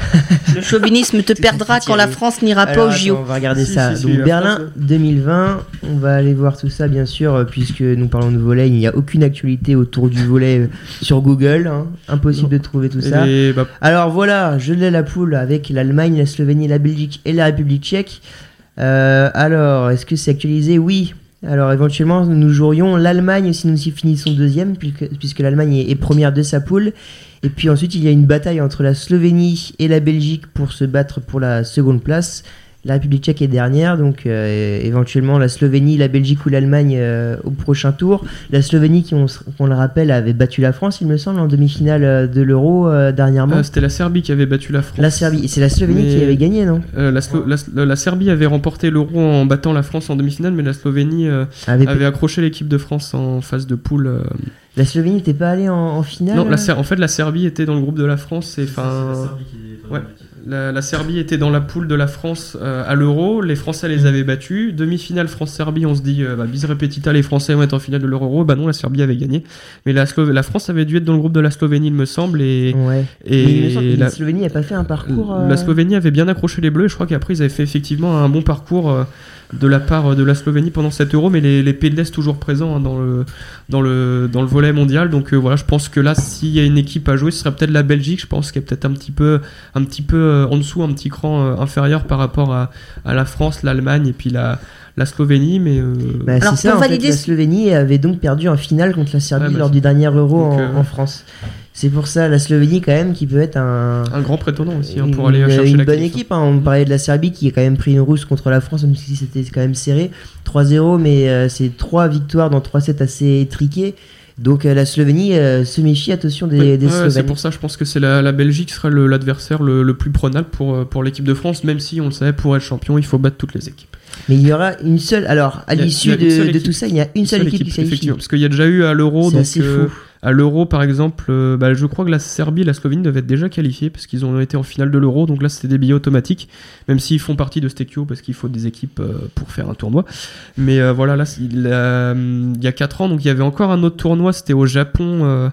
Le chauvinisme te perdra quand la France n'ira pas au JO. on va regarder Si, ça. si, si, Donc la Berlin France, 2020, on va aller voir tout ça bien sûr, puisque nous parlons de volet. Il n'y a aucune actualité autour du volet sur Google. hein. Impossible Non. de trouver tout Et ça. bah, Alors voilà, je l'ai la poule avec l'Allemagne, la Slovénie, la Belgique et la République tchèque. Euh, alors, est-ce que c'est actualisé? Oui. Alors éventuellement, nous jouerions l'Allemagne si nous y finissons deuxième, puisque, puisque l'Allemagne est, est première de sa poule. Et puis ensuite, il y a une bataille entre la Slovénie et la Belgique pour se battre pour la seconde place. La République tchèque est dernière, donc euh, éventuellement la Slovénie, la Belgique ou l'Allemagne euh, au prochain tour. La Slovénie, qui on, le rappelle, avait battu la France, il me semble, en demi-finale euh, de l'Euro euh, dernièrement. euh, C'était la Serbie qui avait battu la France. La Serbie, c'est la Slovénie Mais- qui avait gagné, non Euh, la, Slo- la- la Serbie avait remporté l'Euro en battant la France en demi-finale, mais la Slovénie euh, Avait- avait accroché l'équipe de France en phase de poule. euh. La Slovénie n'était pas allée en, en finale Non, la en fait, la Serbie était dans le groupe de la France. Et enfin, Ouais. La, la Serbie était dans la poule de la France euh, à l'Euro. Les Français les avaient battus. Demi-finale France-Serbie, on se dit, euh, bah, bis repetita, les Français vont être en finale de l'Euro. Bah non, la Serbie avait gagné. Mais la, la France avait dû être dans le groupe de la Slovénie, il me semble. Et, Ouais. et Mais la, la Slovénie n'a pas fait un parcours. euh, la Slovénie avait bien accroché les Bleus. Et je crois qu'après, ils avaient fait effectivement un bon parcours. De la part de la Slovénie pendant cet euro, mais les, les pays toujours présents hein, dans, le, dans, le, dans le volet mondial. Donc euh, voilà, je pense que là, s'il y a une équipe à jouer, ce serait peut-être la Belgique. Je pense qu'elle est peut-être un petit peu, un petit peu euh, en dessous, un petit cran euh, inférieur par rapport à, à la France, l'Allemagne et puis la, la Slovénie. Mais euh, Bah, Alors, c'est ça, en fait, la Slovénie avait donc perdu en finale contre la Serbie Ouais, bah, lors du dernier Euro donc, en, euh, en France. C'est pour ça la Slovénie quand même qui peut être un, un grand prétendant aussi hein, une, pour aller chercher une la bonne équipe. hein. On parlait de la Serbie qui a quand même pris une rousse contre la France, même si c'était quand même serré. 3-0, mais euh, c'est trois victoires dans 3 sets assez étriqués. Donc euh, la Slovénie euh, se méfie, attention des, Oui, des ouais, c'est pour ça, je pense que c'est la, la Belgique qui sera le- l'adversaire le, le plus prenable pour, pour l'équipe de France, même si on le savait, pour être champion, il faut battre toutes les équipes. Mais il y aura une seule. Alors, à l'issue de, tout ça, il y a une seule, équipe, qui se qualifie. effectivement, parce qu'il y a déjà eu à l'Euro, C'est donc euh, fou. À l'Euro, par exemple, euh, bah, je crois que la Serbie et la Slovénie devaient être déjà qualifiés parce qu'ils ont été en finale de l'Euro. Donc là, c'était des billets automatiques, même s'ils font partie de Stekio parce qu'il faut des équipes euh, pour faire un tournoi. Mais euh, voilà, là, il, y a 4 ans, donc il y avait encore un autre tournoi. C'était au Japon.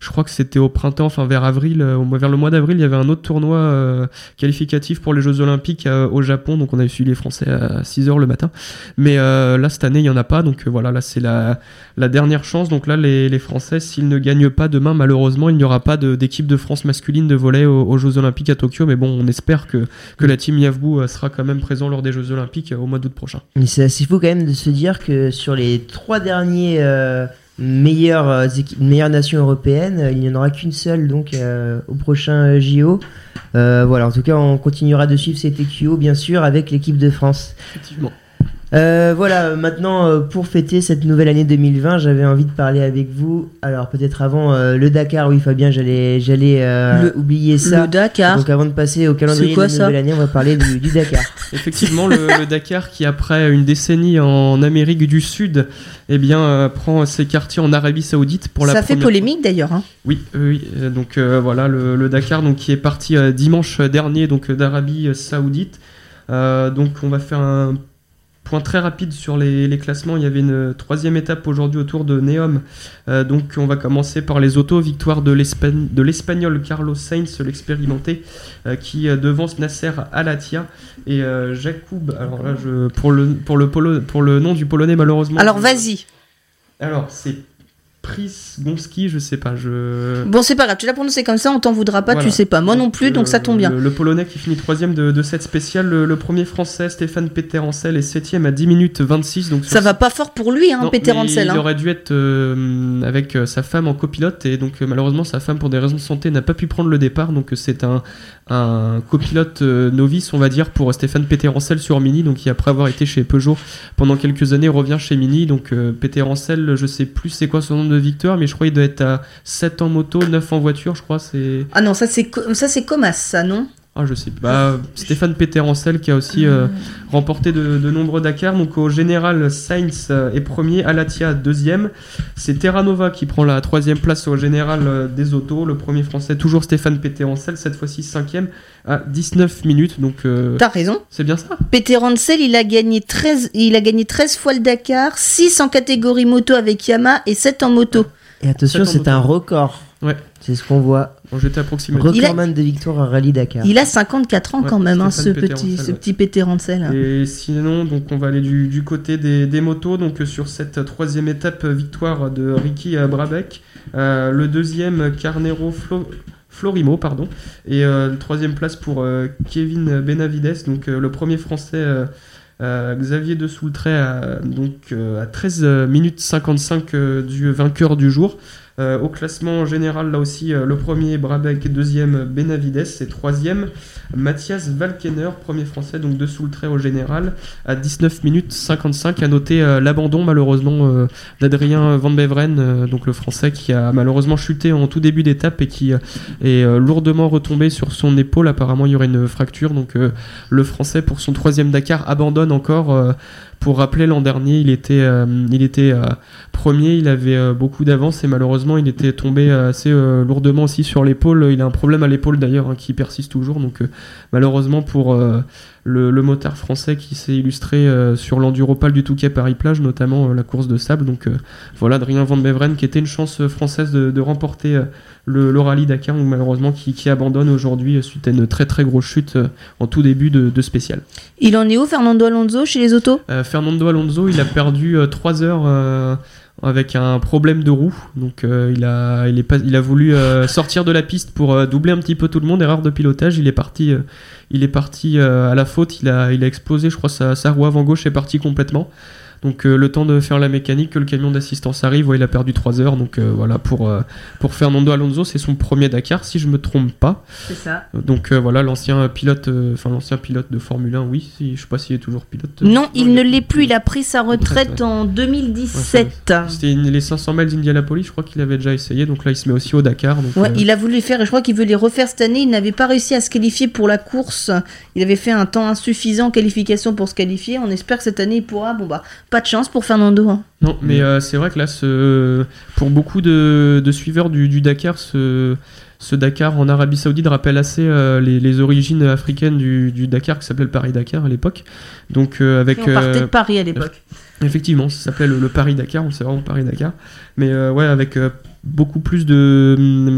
je crois que c'était au printemps, enfin vers avril, vers le mois d'avril, il y avait un autre tournoi qualificatif pour les Jeux Olympiques au Japon. Donc on avait suivi les Français à 6h le matin. Mais là, cette année, il n'y en a pas. Donc voilà, là, c'est la, la dernière chance. Donc là, les, les Français, s'ils ne gagnent pas demain, malheureusement, il n'y aura pas d'équipe de France masculine de volley aux, aux Jeux Olympiques à Tokyo. Mais bon, on espère que, que la team Yavbou euh, sera quand même présent lors des Jeux Olympiques euh, au mois d'août prochain. Mais c'est assez fou quand même de se dire que sur les trois derniers euh, meilleures, équipes- meilleures nations européennes, il n'y en aura qu'une seule donc euh, au prochain JO. Euh, voilà, en tout cas, on continuera de suivre ces TQO bien sûr avec l'équipe de France. Effectivement. Euh, voilà, maintenant euh, pour fêter cette nouvelle année 2020, j'avais envie de parler avec vous. Alors peut-être avant euh, le Dakar, oui Fabien, j'allais j'allais euh, oublier ça. Le Dakar. Donc avant de passer au calendrier quoi, de la nouvelle année, on va parler du, du Dakar. <laughs> Effectivement, le, le Dakar qui après une décennie en Amérique du Sud, eh bien euh, prend ses quartiers en Arabie Saoudite pour la Ça fait polémique d'ailleurs. hein. Oui, oui. donc euh, voilà le, le Dakar donc qui est parti euh, dimanche dernier donc d'Arabie Saoudite. Euh, donc on va faire un point très rapide sur les, les classements. Il y avait une troisième étape aujourd'hui autour de Neom. Euh, donc on va commencer par les autos. Victoire de l'Espagnol Carlos Sainz, l'expérimenté, euh, qui euh, devance Nasser Alatia et euh, Jakub. Alors là, je, pour le pour le polo, pour le nom du polonais malheureusement. Alors vas-y. Alors c'est Prisgonski, je sais pas. Je Bon, c'est pas grave, tu l'as prononcé comme ça, on t'en voudra pas, Voilà. tu sais pas. Moi non plus, donc ça tombe bien. Le, le Polonais qui finit troisième de, de cette spéciale, le, le premier Français Stéphane Peter-Ancel est septième à 10 minutes 26. Donc Ça va pas fort pour lui, hein, Non, Peter. Il hein. aurait dû être euh, avec euh, sa femme en copilote et donc euh, malheureusement sa femme pour des raisons de santé n'a pas pu prendre le départ donc c'est un, un copilote novice on va dire pour Stéphane Péterancel sur Mini donc qui après avoir été chez Peugeot pendant quelques années revient chez Mini donc euh, Péterancel je sais plus c'est quoi son nombre de victoires mais je crois qu'il doit être à 7 en moto 9 en voiture je crois c'est Ah non, ça c'est co- ça c'est Comas, ça non? Ah, je sais pas. Stéphane Péterancel qui a aussi euh, remporté de, de nombreux Dakar. Donc au général, Sainz euh, est premier, Alatia deuxième. C'est Terranova qui prend la troisième place au général euh, des autos. Le premier français, toujours Stéphane Péterancel, cette fois-ci cinquième à 19 minutes. Donc euh, T'as raison. c'est bien ça. Peter Hansel, il a gagné 13 il a gagné 13 fois le Dakar, 6 en catégorie moto avec Yamaha et 7 en moto. Et attention, c'est un record. Ouais. C'est ce qu'on voit. Bon, J'étais approximatif. Il a- Recordman de victoire à Rallye Dakar. Il a 54 ans Ouais, quand même hein, ce petit ce ouais. petit Peter. Et sinon, donc on va aller du, du côté des, des motos. Donc sur cette troisième étape, victoire de Ricky euh, Brabec. Euh, le deuxième, Carnero Flo- Florimo, pardon. Et euh, le troisième place pour euh, Kevin Benavides. Donc euh, le premier français. euh, euh, Xavier de Soultray à, donc, euh, à 13 minutes 55 euh, du vainqueur du jour. Euh, au classement général, là aussi, euh, le premier Brabec, deuxième Benavides et troisième Mathias Valkener, premier français, donc de sous le trait au général, à 19 minutes 55. À noter euh, l'abandon malheureusement d'Adrien Van Beveren, donc le français qui a malheureusement chuté en tout début d'étape et qui est lourdement retombé sur son épaule. Apparemment, il y aurait une fracture. Donc le français pour son troisième Dakar abandonne encore. Pour rappeler, l'an dernier, il était, euh, il était euh, premier, il avait euh, beaucoup d'avance et malheureusement, il était tombé assez lourdement aussi sur l'épaule. Il a un problème à l'épaule d'ailleurs hein, qui persiste toujours. Donc, malheureusement, pour le, le motard français qui s'est illustré sur l'enduropale du Touquet Paris-Plage, notamment la course de sable. Donc, voilà, Adrien Van Beveren qui était une chance française de, remporter le, le rallye Dakar, ou malheureusement qui, abandonne aujourd'hui suite à une très très grosse chute en tout début de, de spécial. Il en est où Fernando Alonso chez les autos? Euh, Fernando Alonso, il a perdu 3 heures euh, avec un problème de roue. Donc euh, il, a, voulu euh, sortir de la piste pour euh, doubler un petit peu tout le monde. Erreur de pilotage. Il est parti, euh, euh, à la faute. Il a, il a explosé, je crois, sa, sa roue avant gauche est partie complètement. Donc euh, le temps de faire la mécanique, que le camion d'assistance arrive, ouais, il a perdu 3 heures. Donc euh, voilà, pour, euh, pour Fernando Alonso, c'est son premier Dakar, si je me trompe pas. C'est ça. Donc euh, voilà, l'ancien pilote, euh, enfin l'ancien pilote de Formule 1, oui, si, je sais pas s'il est toujours pilote. Non, il il ne est l'est plus, il a pris sa retraite Retraite, en 2017. C'était les 500 miles d'Indianapolis, je crois qu'il avait déjà essayé, donc là il se met aussi au Dakar. Donc, Ouais, euh, il a voulu les faire et je crois qu'il veut les refaire cette année. Il n'avait pas réussi à se qualifier pour la course. Il avait fait un temps insuffisant en qualification pour se qualifier. On espère que cette année il pourra. Bon bah, Pas de chance pour Fernando. hein. Non, mais euh, c'est vrai que là, ce... pour beaucoup de, de suiveurs du, du Dakar, ce, ce Dakar en Arabie Saoudite rappelle assez euh, les, les origines africaines du, du Dakar qui s'appelait le Paris-Dakar à l'époque. Donc euh, avec On partait euh, de Paris à l'époque. Effectivement, ça s'appelait le, le Paris-Dakar, on sait vraiment Paris-Dakar. Mais euh, ouais, avec euh, beaucoup plus de,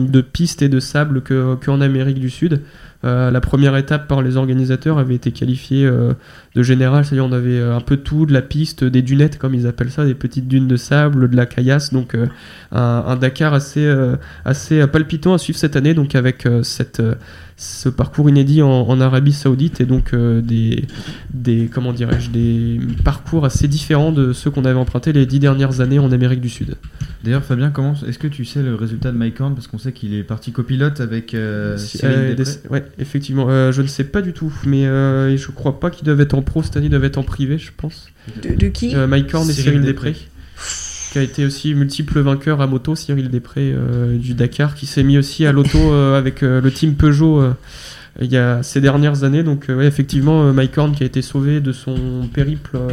de pistes et de sable que- qu'en Amérique du Sud. Euh, la première étape par les organisateurs avait été qualifiée euh, de général, c'est-à-dire on avait euh, un peu tout, de la piste, des dunettes comme ils appellent ça, des petites dunes de sable, de la caillasse, donc un, un Dakar assez, assez palpitant à suivre cette année, donc avec cette, ce parcours inédit en, en Arabie Saoudite et donc euh, des, des comment dirais-je des parcours assez différents de ceux qu'on avait empruntés les dix dernières années en Amérique du Sud. D'ailleurs, Fabien, comment est-ce que tu sais le résultat de Mike Horn? Parce qu'on sait qu'il est parti copilote avec euh, Cyril euh, Després. des- ouais, effectivement. Euh, je ne sais pas du tout, mais euh, je crois pas qu'ils doivent être en pro cette année, ils doivent être en privé, je pense. De, de qui Euh, Mike Horn et Cyril Cyril Després. Després, qui a été aussi multiple vainqueur à moto, Cyril Després euh, du Dakar, qui s'est mis aussi à l'auto euh, avec euh, le team Peugeot. euh, il y a ces dernières années, donc euh, ouais, effectivement, euh, Mike Horn qui a été sauvé de son périple. euh,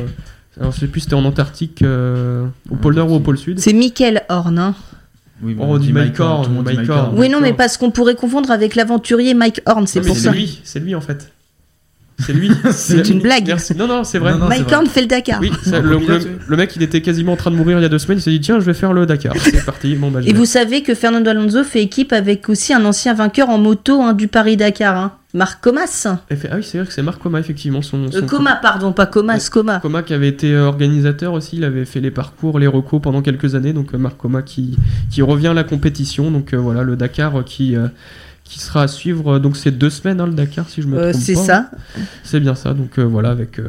alors, je sais plus, si c'était en Antarctique, euh, au pôle Nord ou au pôle Sud. C'est Michael Horn. hein. Oui, mais on dit Mike Horn, Horn, tout le monde dit Mike Mike Horn. Horn. Oui, non, mais parce qu'on pourrait confondre avec l'aventurier Mike Horn, c'est pour ça. c'est lui, c'est lui en fait. C'est lui. <laughs> C'est une <laughs> blague. Merci. Non, non, c'est vrai. Non, non, c'est Mike vrai. Horn fait le Dakar. Oui, ça, le, mec il était quasiment en train de mourir il y a deux semaines, il s'est dit tiens je vais faire le Dakar. <laughs> C'est parti, bon bah Et vous savez que Fernando Alonso fait équipe avec aussi un ancien vainqueur en moto hein, du Paris-Dakar, hein. Marc Comas. Ah oui c'est vrai que c'est Marc Coma effectivement son, Euh, son Coma, pardon, pas Comas, Coma. Coma qui avait été euh, organisateur aussi, il avait fait les parcours, les recos pendant quelques années, donc euh, Marc Coma qui, qui revient à la compétition, donc euh, voilà le Dakar qui, euh, qui sera à suivre, donc c'est deux semaines hein, le Dakar si je me Euh, trompe c'est pas. ça. C'est bien ça, donc voilà, avec,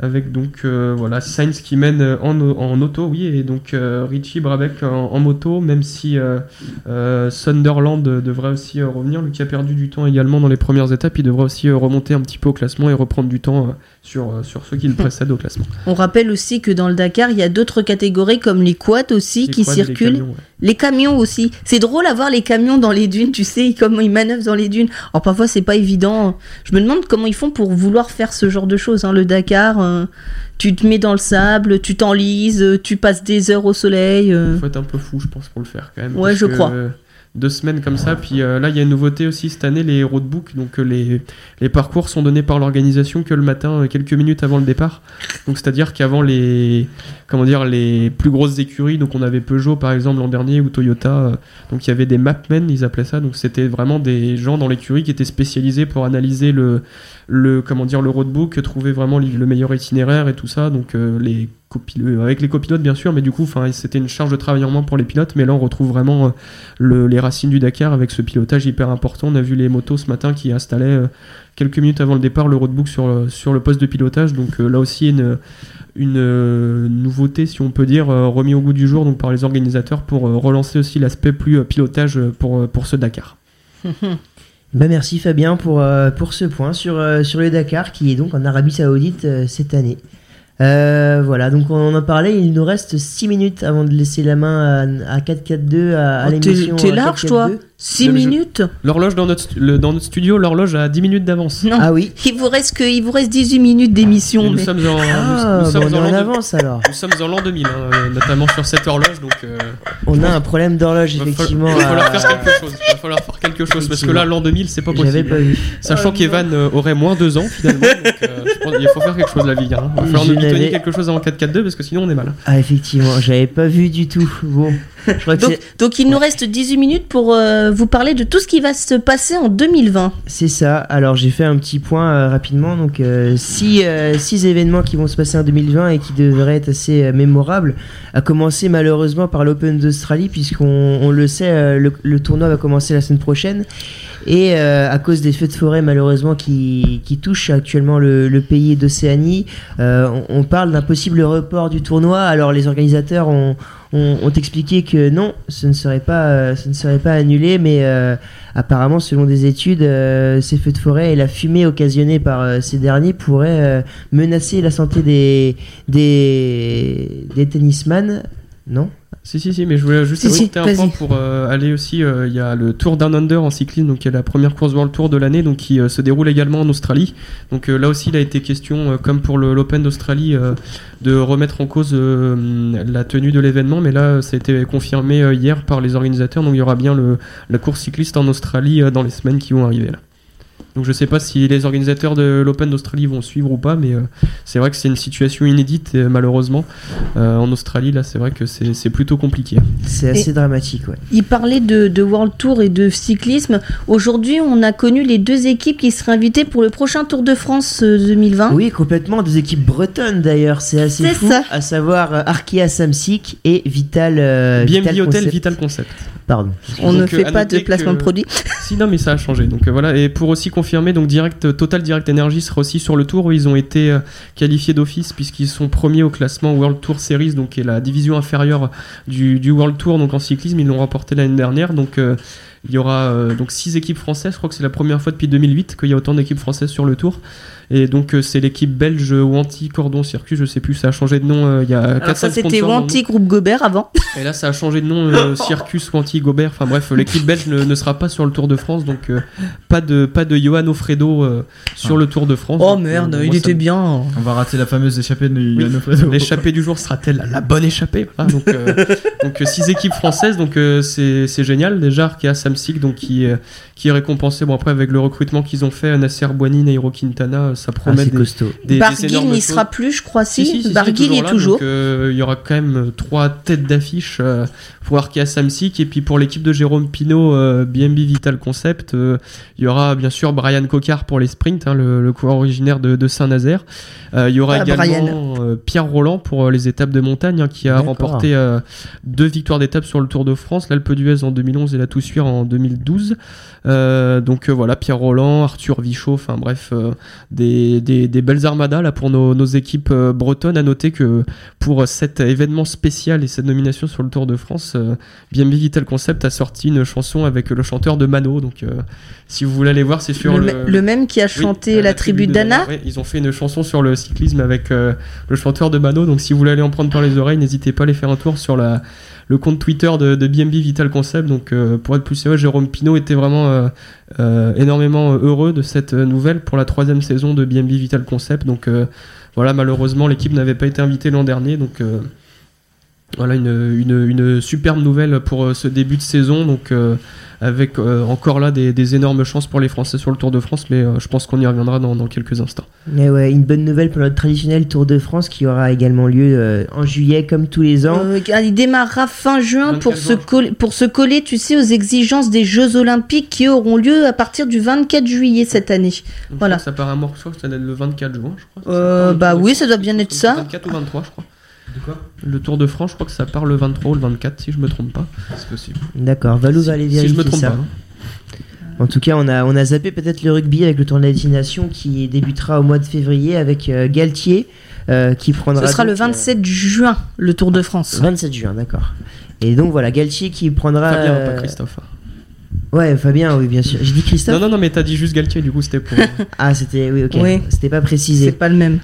avec donc euh, voilà, Sainz qui mène euh, en, au- en auto, oui, et donc euh, Richie Brabeck en, moto, même si euh, euh, Sunderland euh, devrait aussi euh, revenir, lui qui a perdu du temps également dans les premières étapes, il devrait aussi euh, remonter un petit peu au classement et reprendre du temps euh, sur, euh, sur ceux qui le précèdent au classement. On rappelle aussi que dans le Dakar, il y a d'autres catégories comme les quads aussi Les qui quads et les circulent. camions, ouais. Les camions aussi. C'est drôle à voir les camions dans les dunes, tu sais, comment ils manœuvrent dans les dunes. Alors parfois, c'est pas évident. Je me demande comment ils font pour vouloir faire ce genre de choses. hein. Le Dakar, euh, tu te mets dans le sable, tu t'enlises, euh, tu passes des heures au soleil. euh. faut être un peu fou, je pense, pour le faire quand même. Ouais, je que, crois. Deux semaines comme ça, puis euh, là il y a une nouveauté aussi cette année, les roadbooks, donc euh, les, les parcours sont donnés par l'organisation que le matin, euh, quelques minutes avant le départ. Donc c'est-à-dire qu'avant les, comment dire, les plus grosses écuries, donc on avait Peugeot par exemple l'an dernier ou Toyota, donc il y avait des mapmen, ils appelaient ça, donc c'était vraiment des gens dans l'écurie qui étaient spécialisés pour analyser le, le comment dire le roadbook, trouver vraiment le meilleur itinéraire et tout ça. Donc les euh, avec les copilotes bien sûr, mais du coup, enfin c'était une charge de travail en moins pour les pilotes. Mais là, on retrouve vraiment euh, le- les racines du Dakar avec ce pilotage hyper important. On a vu les motos ce matin qui installaient euh, quelques minutes avant le départ le roadbook sur le, sur le poste de pilotage. Donc euh, là aussi une une euh, nouveauté, si on peut dire, euh, remis au goût du jour donc par les organisateurs pour euh, relancer aussi l'aspect plus euh, pilotage pour, euh, pour ce Dakar. <laughs> Bah merci Fabien pour, euh, pour ce point sur, euh, sur le Dakar qui est donc en Arabie Saoudite euh, cette année. Euh, voilà, donc on en parlait, il nous reste 6 minutes avant de laisser la main à, à 4-4-2 à, à Oh, l'émission. T'es euh, large, 4-4-2. toi 6 Le jeu. minutes L'horloge dans notre, le- dans notre studio, l'horloge a 10 minutes d'avance. Non. Ah oui Il vous reste, que, il vous reste 18 minutes Et d'émission. Nous mais- sommes en, nous- Ah, nous bah, sommes on est en en l'an de- avance alors. Nous sommes en l'an 2000, hein, euh, notamment sur cette horloge, donc euh, On a un problème d'horloge il va falloir- effectivement. il va falloir à- faire quelque chose. Il va falloir faire quelque chose parce que là, l'an 2000, c'est pas J'avais possible. pas vu. Sachant Oh, qu'Evan euh, aurait moins 2 ans finalement, donc euh, je pense qu'il faut faire quelque chose la vie. Hein. Il va falloir Je nous quelque chose avant 4-4-2 parce que sinon on est mal. Ah effectivement, j'avais pas vu du tout. Bon, Donc, il nous reste 18 minutes pour euh, vous parler de tout ce qui va se passer en 2020. c'est ça. Alors j'ai fait un petit point euh, rapidement. Donc euh, six, euh, six événements qui vont se passer en 2020 et qui devraient être assez mémorables. À commencer malheureusement par l'Open d'Australie puisqu'on on le sait, le, le tournoi va commencer la semaine prochaine. Et à cause des feux de forêt malheureusement qui, qui touchent actuellement le, le pays d'Océanie, on, on parle d'un possible report du tournoi. Alors les organisateurs ont, ont, expliqué que non, ce ne serait pas, euh, annulé, mais euh, apparemment selon des études, euh, ces feux de forêt et la fumée occasionnée par ces derniers pourraient menacer la santé des, des, des tennisman. Non Si, si, si, mais je voulais juste Si, si, ajouter un point pour euh, aller aussi. euh, Il y a le Tour Down Under en cyclisme, donc qui est la première course World Tour de l'année, donc qui euh, se déroule également en Australie. Donc là aussi, il a été question, comme pour le- l'Open d'Australie, de remettre en cause la tenue de l'événement, mais là, ça a été confirmé hier par les organisateurs, donc il y aura bien le, la course cycliste en Australie dans les semaines qui vont arriver là. Donc je sais pas si les organisateurs de l'Open d'Australie vont suivre ou pas, mais euh, c'est vrai que c'est une situation inédite euh, malheureusement. Euh, en Australie, là, c'est vrai que c'est plutôt compliqué. C'est assez dramatique, ouais. Il parlait de, de World Tour et de cyclisme. Aujourd'hui, on a connu les deux équipes qui seraient invitées pour le prochain Tour de France euh, 2020. Oui, complètement. Deux équipes bretonnes d'ailleurs, c'est assez C'est fou. ça. À savoir Arkea Samsic et Vital. euh, BNB Vital Hotel Concept. Vital Concept. Pardon. On Donc, ne fait pas de placement que- de produit. <laughs> Si, non, mais ça a changé. Donc euh, voilà. Et pour aussi confirmer, donc direct, Total Direct Energy sera aussi sur le tour ils ont été euh, qualifiés d'office puisqu'ils sont premiers au classement World Tour Series, donc qui est la division inférieure du, du World Tour. Donc en cyclisme, ils l'ont remporté l'année dernière. Donc euh, il y aura euh, donc six équipes françaises. Je crois que c'est la première fois depuis 2008 qu'il y a autant d'équipes françaises sur le tour. Et donc euh, c'est l'équipe belge Wanty Cordon Circuit. Je sais plus, ça a changé de nom euh, il y a Alors 4 ça, c'était Wanty Groupe Gobert avant. et là, ça a changé de nom, euh, <laughs> Circus Wanty Gobert. Enfin bref, l'équipe belge ne, ne sera pas sur le Tour de France, donc euh, pas de pas de Johan Ofredo euh, sur Ah. le Tour de France. Oh Donc, merde, euh, il était me- bien. On va rater la fameuse échappée de Oui. Yann Alfredo. L'échappée du jour sera-t-elle la, bonne échappée Voilà, Donc, euh, <laughs> donc euh, six équipes françaises, donc euh, c'est c'est génial. Déjà, Arkea Samsic, donc qui euh, qui est récompensé. Bon après avec le recrutement qu'ils ont fait, Nasser Boigny, Nairo Quintana, euh, ça Ah, promet c'est des, costaud. des, des Barguil n'y sera plus, je crois, si. Si, si, Barguil y est là, toujours. donc, euh, il y aura quand même euh, trois têtes d'affiche euh, pour Arkea Samsic et puis pour l'équipe de Jérôme Pinault, euh, BNB Vital Concept, euh, il y aura bien sûr Brian Cocard pour les sprints, hein, le, le coureur originaire de, de Saint-Nazaire. Euh, il y aura Ah, également euh, Pierre Roland pour les étapes de montagne hein, qui a remporté euh, deux victoires d'étape sur le Tour de France, l'Alpe d'Huez en 2011 et la Toussuire en 2012. Euh, donc euh, voilà, Pierre Roland, Arthur Vichot, enfin bref, euh, des, des, des belles armadas là pour nos, nos équipes euh, bretonnes. À noter que pour cet événement spécial et cette nomination sur le Tour de France, euh, BNB Vital Concept a sorti une chanson avec le chanteur de Mano. Donc euh, si vous voulez aller voir, c'est sur Le, le, me- le même qui a chanté euh, la tribu d'Anna. Ouais, ils ont fait une chanson sur le cyclisme avec euh, le chanteur de Mano. Donc si vous voulez aller en prendre par les oreilles, n'hésitez pas à aller faire un tour sur la, le compte Twitter de, de Vital Concept. Donc euh, pour être plus sérieux, Jérôme Pinault était vraiment euh, euh, énormément heureux de cette nouvelle pour la troisième saison de BNB Vital Concept. Donc voilà, malheureusement l'équipe n'avait pas été invitée l'an dernier. Donc voilà une, une, une superbe nouvelle pour euh, ce début de saison. Donc euh, avec euh, encore là des, des énormes chances pour les Français sur le Tour de France, mais euh, je pense qu'on y reviendra dans, dans quelques instants. Mais ouais, une bonne nouvelle pour notre traditionnel Tour de France qui aura également lieu euh, en juillet comme tous les ans. Euh, il démarrera fin juin 24 pour se, coller, pour se coller, tu sais, aux exigences des Jeux Olympiques qui auront lieu à partir du 24 juillet cette année. Donc, Voilà. je crois que Ça part un morceau, ça doit être le 24 juin, je crois. Euh, bah oui, ça doit bien être ça. 24 ou 23, je crois. Le Tour de France, je crois que ça part le 23 ou le 24, si je me trompe pas. C'est possible. D'accord, Valou va aller Si vérifier je me trompe ça. pas. hein. En tout cas, on a, on a zappé peut-être le rugby avec le tournoi destination qui débutera au mois de février avec euh, Galtier euh, qui prendra. Ce sera le donc, euh, 27 juin, le Tour de France. 27 juin, d'accord. Et donc voilà, Galtier qui prendra. Fabien, euh, pas Christophe. hein. Ouais, Fabien, oui, bien sûr. J'ai dit Christophe Non, non, non, mais t'as dit juste Galtier, du coup, c'était pour. <laughs> Ah, c'était. Oui, ok. Oui. C'était pas C'est précisé. pas le même.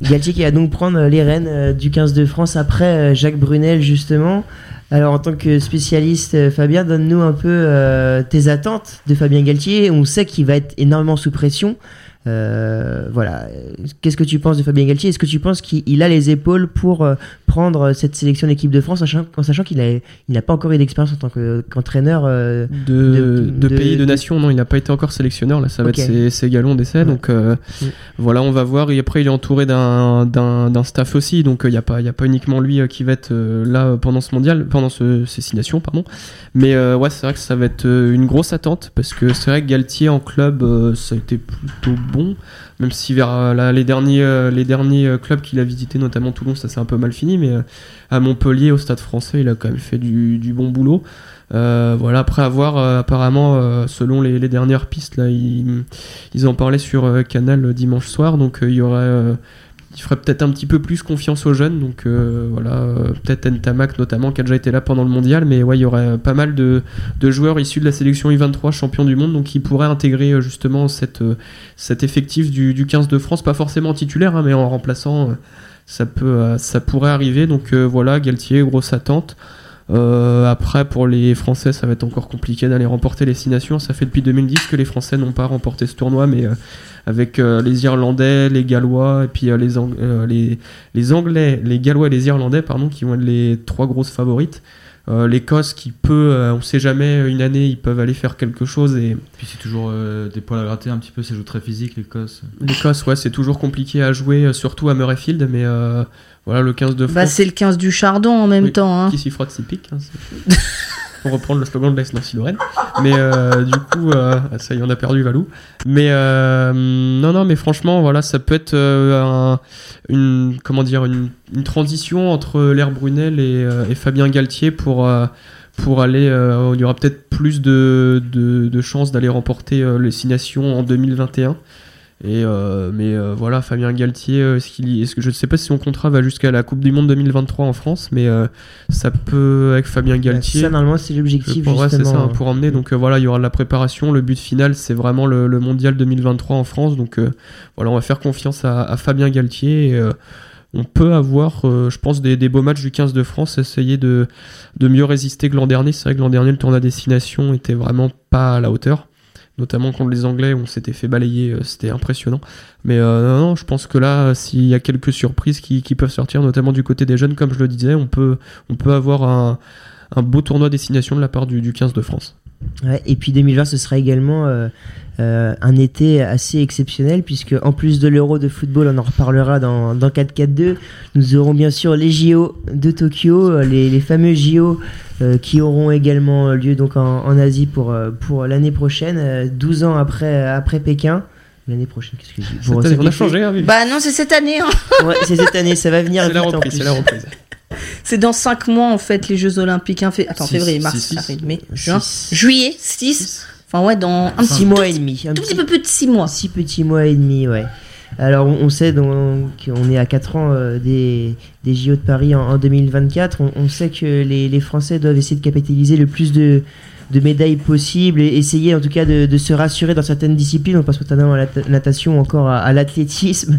Galtier qui va donc prendre les rênes euh, du 15 de France après euh, Jacques Brunel, justement. Alors, en tant que spécialiste, euh, Fabien, donne-nous un peu euh, tes attentes de Fabien Galtier. On sait qu'il va être énormément sous pression. Euh, voilà. Qu'est-ce que tu penses de Fabien Galtier? Est-ce que tu penses qu'il il a les épaules pour euh, prendre cette sélection d'équipe de France, en sachant, en sachant qu'il a- il n'a pas encore eu d'expérience en tant que- qu'entraîneur euh, de, De- pays, de de- nation, non, il n'a pas été encore sélectionneur, là, ça va être ses, ses galons d'essai, donc euh, Mm. voilà, on va voir, et après il est entouré d'un staff aussi, donc euh, il n'y a, pas- y a pas uniquement lui euh, qui va être euh, là euh, pendant ce mondial, pendant ce, ces six nations, pardon, mais euh, ouais, c'est vrai que ça va être euh, une grosse attente, parce que c'est vrai que Galtier en club, euh, ça a été plutôt même si vers euh, les derniers, euh, les derniers euh, clubs qu'il a visités, notamment Toulon, ça s'est un peu mal fini, mais à Montpellier, au Stade français, il a quand même fait du, bon boulot. Voilà, après avoir apparemment, selon les, dernières pistes, là, ils, ils en parlaient sur Canal dimanche soir, donc il y aurait, il ferait peut-être un petit peu plus confiance aux jeunes, donc euh, voilà, euh, peut-être Ntamak notamment qui a déjà été là pendant le mondial, mais ouais, il y aurait pas mal de, de joueurs issus de la sélection U23 champion du monde, donc qui pourraient intégrer euh, justement cette, cet effectif du, du 15 de France, pas forcément en titulaire, hein, mais en remplaçant. ça peut, ça pourrait arriver. Donc voilà, Galtier, grosse attente. Euh, après, pour les Français, ça va être encore compliqué d'aller remporter les Six Nations. Ça fait depuis 2010 que les Français n'ont pas remporté ce tournoi, mais euh, avec euh, les Irlandais, les Gallois et puis euh, les, Ang- euh, les, les Anglais, les Gallois et les Irlandais, pardon, qui vont être les trois grosses favorites. Euh, L'Écosse qui peut, euh, on sait jamais, une année ils peuvent aller faire quelque chose et Puis c'est toujours euh, des poils à gratter un petit peu, ça joue très physique l'Écosse. l'Écosse, ouais, c'est toujours compliqué à jouer, surtout à Murrayfield, mais euh, voilà le 15 de France. Bah, c'est le 15 du Chardon en même Oui, temps. Hein. Qui s'y frotte s'y pique. hein, <laughs> pour reprendre le slogan de l'Est Nancy Lorraine. Mais euh, du coup, euh, ça y on a perdu Valou. Mais euh, non, non, mais franchement, voilà, ça peut être euh, un- une, comment dire, une, une transition entre L'air Brunel et, euh, et Fabien Galtier pour. euh, pour aller, euh, il y aura peut-être plus de, de, de chances d'aller remporter les Six Nations en 2021. Et euh, mais euh, voilà, Fabien Galtier, euh, est-ce qu'il, est-ce que je ne sais pas si son contrat va jusqu'à la Coupe du Monde 2023 en France, mais euh, ça peut avec Fabien Galtier. Ça, normalement, c'est je l'objectif, ouais, c'est justement. ça, hein, pour emmener. Donc voilà, il y aura de la préparation. Le but final, c'est vraiment le, le mondial 2023 en France. Donc euh, voilà, on va faire confiance à, à Fabien Galtier. Et, euh, on peut avoir, euh, je pense, des, des beaux matchs du 15 de France, essayer de, de mieux résister que l'an dernier. C'est vrai que l'an dernier, le tournoi destination était vraiment pas à la hauteur. Notamment contre les Anglais, on s'était fait balayer, euh, c'était impressionnant. Mais euh, non, non, je pense que là, s'il y a quelques surprises qui, peuvent sortir, notamment du côté des jeunes, comme je le disais, on peut, on peut avoir un, un beau tournoi destination de la part du, du 15 de France. Ouais, et puis 2020, ce sera également euh, euh, un été assez exceptionnel, puisque en plus de l'Euro de football, on en reparlera dans, dans 4-4-2, nous aurons bien sûr les JO de Tokyo, euh, les, les fameux JO euh, qui auront également lieu donc en, en Asie pour, pour l'année prochaine, euh, 12 ans après, après Pékin. L'année prochaine, qu'est-ce que je dis? Pour Cette année, on a changé, hein, Bah non, c'est cette année. hein. Ouais, c'est cette année, ça va venir la reprise, c'est la reprise. C'est dans 5 mois en fait les Jeux Olympiques. Hein, fait... Attends, Six, février, mars, six, avril, mai, juin, Six. juillet, 6. Enfin ouais, dans un Six petit, mois et demi. Un tout petit peu plus de 6 mois. Six petits mois et demi, ouais. Alors, on, on sait donc qu'on est à 4 ans euh, des, des JO de Paris en, en 2024. On, on sait que les, les Français doivent essayer de capitaliser le plus de, de médailles possible et essayer en tout cas de, de se rassurer dans certaines disciplines. On pense notamment à la ta- natation ou encore à, à l'athlétisme.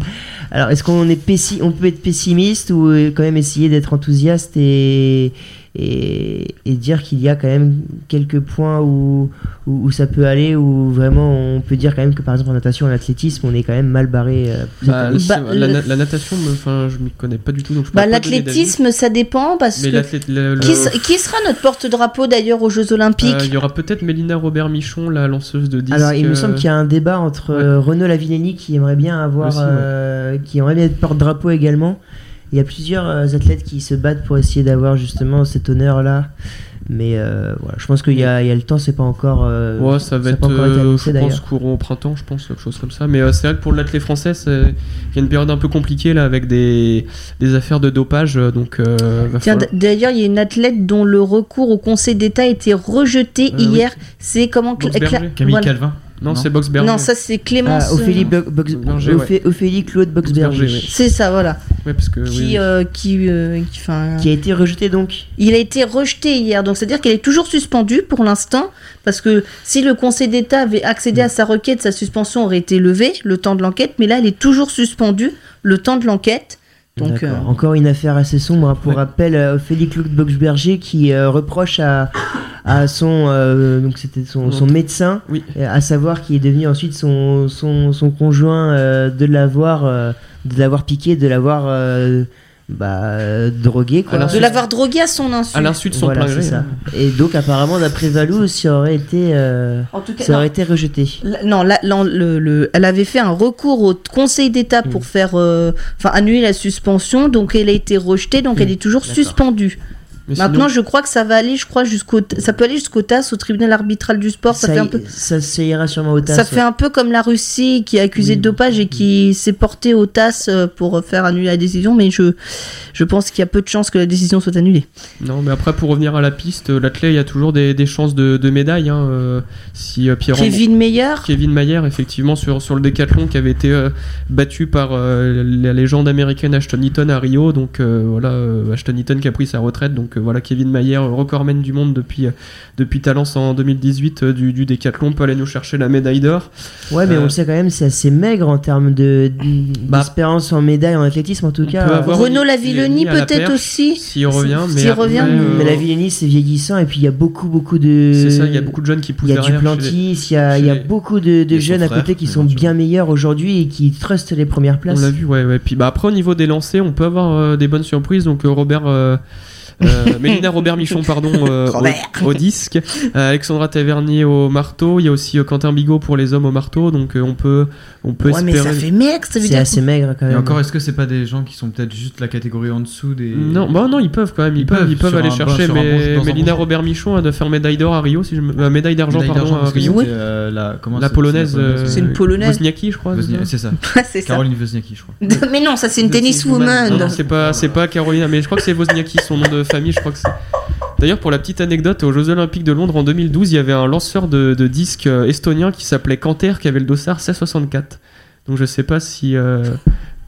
Alors, est-ce qu'on est on peut être pessimiste ou euh, quand même essayer d'être enthousiaste et, et, et dire qu'il y a quand même quelques points où, où, où ça peut aller, où vraiment on peut dire quand même que par exemple en natation, en athlétisme, on est quand même mal barré. euh, Bah, Bah, la, le- na- la natation, enfin, je m'y connais pas du tout, donc je peux Bah l'athlétisme, ça dépend parce Mais que l'athlète- le- le- qui, sera notre porte-drapeau d'ailleurs aux Jeux Olympiques? Euh, il y aura peut-être Mélina Robert Michon, la lanceuse de disque. Alors, il me euh, semble qu'il y a un débat entre ouais. euh, Renaud Lavinelli qui aimerait bien avoir, Aussi, ouais. euh, qui aimerait bien être porte-drapeau également. Il y a plusieurs euh, athlètes qui se battent pour essayer d'avoir justement cet honneur-là. Mais euh, voilà, je pense qu'il y, a il y a le temps, c'est pas encore. euh, Ouais, ça va a être, pas encore été euh, annoncé, je pense, courant au printemps, je pense, quelque chose comme ça. Mais euh, c'est vrai que pour l'athlète français, il y a une période un peu compliquée là avec des, des affaires de dopage, donc. euh, Tiens, d'ailleurs, il y a une athlète dont le recours au Conseil d'État a été rejeté Euh, oui. hier. C'est comment Cla- Boxberger. Cla- Camille voilà. Calvin non, non. c'est Boxberger. Non, ça c'est Clémence. Ah, Ophélie, euh, Bo- Box- Berger, Ophé- Ophélie Claude Boxberger. C'est ça, voilà. Ouais, parce que Qui, oui, euh, qui, euh, Qui a été rejeté donc. Il a été rejeté hier, donc c'est-à-dire qu'elle est toujours suspendue pour l'instant, parce que si le Conseil d'État avait accédé à sa requête, sa suspension aurait été levée le temps de l'enquête, mais là elle est toujours suspendue le temps de l'enquête. Donc, euh, Encore une affaire assez sombre. Pour Ouais. rappel, euh, Ophélie Claude Boxberger qui euh, reproche à, à son, euh, donc c'était son, son médecin, Oui. euh, à savoir qui est devenu ensuite son, son, son conjoint, euh, de l'avoir euh, de l'avoir piqué, de l'avoir euh, bah, euh, drogué. Quoi. De l'avoir drogué à son insu. à l'insu de son Voilà, plein ça. hein. Et donc apparemment, d'après Valou, ça aurait été, euh, En tout cas, ça non. aurait été rejeté. La- Non, la- la- le- le- elle avait fait un recours au Conseil d'État pour faire, euh, enfin annuler la suspension, donc elle a été rejetée, donc elle est toujours suspendue. Mais Maintenant, sinon- je crois que ça va aller, je crois jusqu'au, ça peut aller jusqu'au TAS, au tribunal arbitral du sport. Ça, ça, fait un peu, ça, ça ira sûrement au TAS. ça fait un peu comme la Russie qui est accusée Oui. de dopage et qui s'est portée au TAS euh, pour faire annuler la décision, mais je, je pense qu'il y a peu de chances que la décision soit annulée. Non, mais après, pour revenir à la piste, euh, l'athlète, il y a toujours des, des chances de, de médaille. Hein, euh, si Pierre Kevin Meyer, Kevin Mayer, effectivement, sur, sur le décathlon qui avait été euh, battu par euh, la légende américaine Ashton Eaton à Rio. Donc voilà, Ashton Eaton qui a pris sa retraite. Donc voilà, Kevin Mayer, euh, recordman du monde depuis, euh, depuis Talence en 2018 euh, du, du décathlon, peut aller nous chercher la médaille d'or. Ouais, mais Euh, on le sait quand même, c'est assez maigre en termes de Bah, d'espérance en médaille en athlétisme en tout on cas. Renaud il- Lavilloni la peut-être aussi. S'il revient, mais S'il revient, euh, Mais la Villénie c'est vieillissant et puis il y a beaucoup beaucoup de. C'est ça, il y a beaucoup de jeunes qui poussent Il y a du derrière. Plantis, il y a, il y a beaucoup de, de jeunes à côté qui sont bien meilleurs aujourd'hui et qui trustent les premières places. On l'a vu, ouais, ouais. Puis bah, après, au niveau des lancers, on peut avoir euh, des bonnes surprises. Donc, euh, Robert. euh, euh, Mélina Robert Michon, pardon, euh, Robert. au, au disque. Euh, Alexandra Tavernier au marteau. Il y a aussi euh, Quentin Bigot pour les hommes au marteau. Donc, euh, on peut, on peut Ouais, mais espérer. ça fait mec, ça veut C'est dire. assez maigre quand Et même. encore, est-ce que c'est pas des gens qui sont peut-être juste la catégorie en dessous des. Non, bah non, ils peuvent quand même, ils, Ils peuvent, peuvent, ils peuvent aller un- chercher. bon- mais un Mélina bon- Robert Michon a de faire médaille d'or à Rio, si je me... euh, médaille d'argent, pardon, à Rio. Oui. euh, la, comment La polonaise, c'est euh, une polonaise. Wozniacki, je crois. c'est ça C'est ça. <laughs> c'est ça. Caroline Wozniacki, je crois. <laughs> mais non, ça c'est une tenniswoman. Non, non, c'est pas, c'est pas Carolina, mais je crois que c'est Wozniacki, son nom de D'ailleurs, pour la petite anecdote, aux Jeux Olympiques de Londres en 2012, il y avait un lanceur de, de disques euh, estonien qui s'appelait Canter, qui avait le dossard C64. Donc je sais pas si, euh,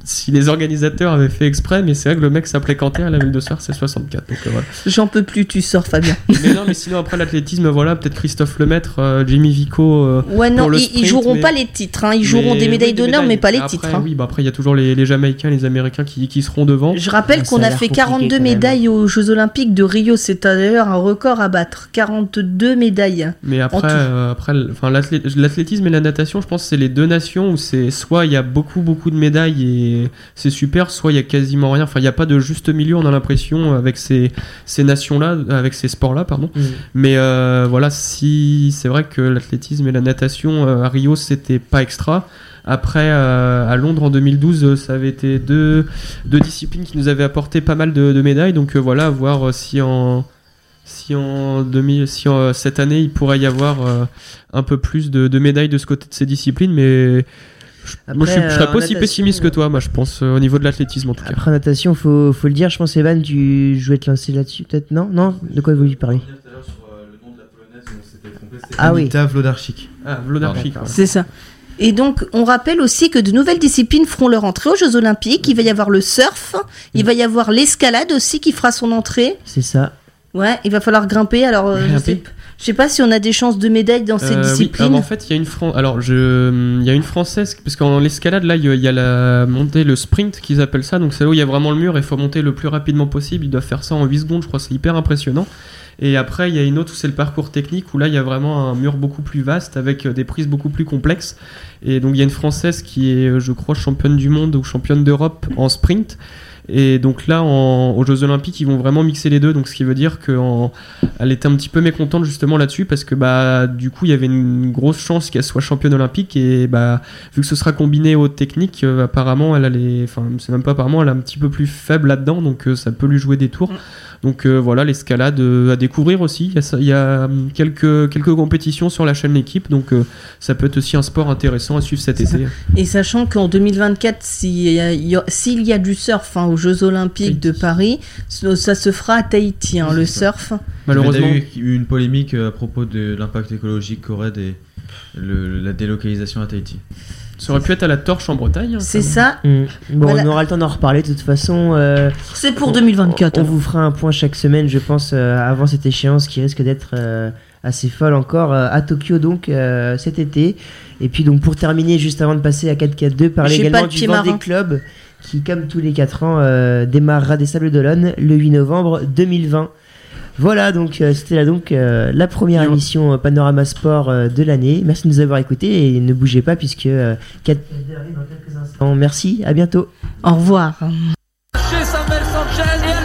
si les organisateurs avaient fait exprès, mais c'est vrai que le mec s'appelait Canter, il avait le dossard C64. Donc euh, voilà. J'en peux plus, tu sors Fabien. <laughs> Mais non, mais sinon après l'athlétisme, voilà, peut-être Christophe Lemaître, euh, Jimmy Vico. euh, Ouais, non, Pour le ils, joueront mais- pas les titres. hein. Ils joueront mais- des médailles oui, d'honneur, mais pas les Après, titres. hein. Oui, bah après il y a toujours les, les Jamaïcains, les Américains qui, qui seront devant. Je rappelle Ah, qu'on a fait compliqué 42 quand même. médailles aux Jeux Olympiques de Rio. C'est d'ailleurs un record à battre. 42 médailles. Mais après, euh, après enfin, l'athlétisme et la natation, je pense que c'est les deux nations où c'est soit il y a beaucoup beaucoup de médailles et c'est super, soit il y a quasiment rien. Enfin, il n'y a pas de juste milieu, on a l'impression avec ces, ces nations-là, avec ces sports-là, pardon. Mm. Mais euh, voilà, si c'est vrai que l'athlétisme et la natation euh, à Rio c'était pas extra. Après, euh, à Londres en 2012, euh, ça avait été deux, deux disciplines qui nous avaient apporté pas mal de, de médailles. Donc voilà, à voir si en si en 2000, si en, cette année il pourrait y avoir un peu plus de, de médailles de ce côté de ces disciplines, mais je- moi je, suis- je serais euh, pas aussi natation, pessimiste que toi, moi je pense euh, au niveau de l'athlétisme en tout cas. Après natation, faut, faut le dire, je pense Evan, tu je vais te lancer là-dessus peut-être non? Non? De quoi vous lui parler Ah oui. Vlodarchik. Ah, Vlodarchik, voilà. C'est ça. Et donc, on rappelle aussi que de nouvelles disciplines feront leur entrée aux Jeux Olympiques. Il va y avoir le surf, il va y avoir l'escalade aussi qui fera son entrée. C'est ça. Ouais, il va falloir grimper. Alors, euh, je Grimper. sais, je sais pas si on a des chances de médailles dans ces Euh, oui, disciplines. alors, en fait, il y a une Fran- alors je il y a une française parce qu'en l'escalade là, il y a- il y a la montée le sprint qu'ils appellent ça. Donc c'est là où il y a vraiment le mur et il faut monter le plus rapidement possible. Ils doivent faire ça en 8 secondes, je crois, c'est hyper impressionnant. Et après, il y a une autre où c'est le parcours technique où là, il y a vraiment un mur beaucoup plus vaste avec euh, des prises beaucoup plus complexes. Et donc il y a une française qui est euh, je crois championne du monde ou championne d'Europe en sprint. Et donc là, aux Jeux Olympiques, ils vont vraiment mixer les deux. Donc ce qui veut dire qu'elle était un petit peu mécontente justement là-dessus parce que bah du coup il y avait une grosse chance qu'elle soit championne olympique et bah vu que ce sera combiné aux techniques, euh, apparemment elle a même pas apparemment elle est un petit peu plus faible là-dedans donc euh, ça peut lui jouer des tours. Donc euh, voilà l'escalade euh, à découvrir aussi. Il y a, ça- il y a, hum, quelques quelques compétitions sur la chaîne l'équipe donc euh, ça peut être aussi un sport intéressant à suivre cet été. Et sachant qu'en 2024, s'il y, a- y du surf hein, aux Jeux Olympiques de Paris, ça ça se fera à Tahiti, hein, le surf. Malheureusement. Il y a eu une polémique à propos de l'impact écologique qu'aurait la délocalisation à Tahiti. Ça aurait pu être à la torche en Bretagne. hein, C'est ça. Mm. Bon, Voilà. on aura le temps d'en reparler de toute façon. euh, C'est pour on- 2024. On alors. vous fera un point chaque semaine, je pense, euh, avant cette échéance qui risque d'être euh, assez folle encore euh, à Tokyo donc euh, cet été. Et puis donc pour terminer, juste avant de passer à 4-4-2, parler également de du Vendée. Club qui, comme tous les 4 ans, euh, démarrera des Sables d'Olonne le 8 novembre 2020. Voilà, donc euh, c'était là donc euh, la première émission euh, Panorama Sport euh, de l'année. Merci de nous avoir écoutés et ne bougez pas puisque euh, 4 arrive dans quelques instants. Merci, à bientôt. Au revoir. Chez Samuel Sanchez et Alberto Contador.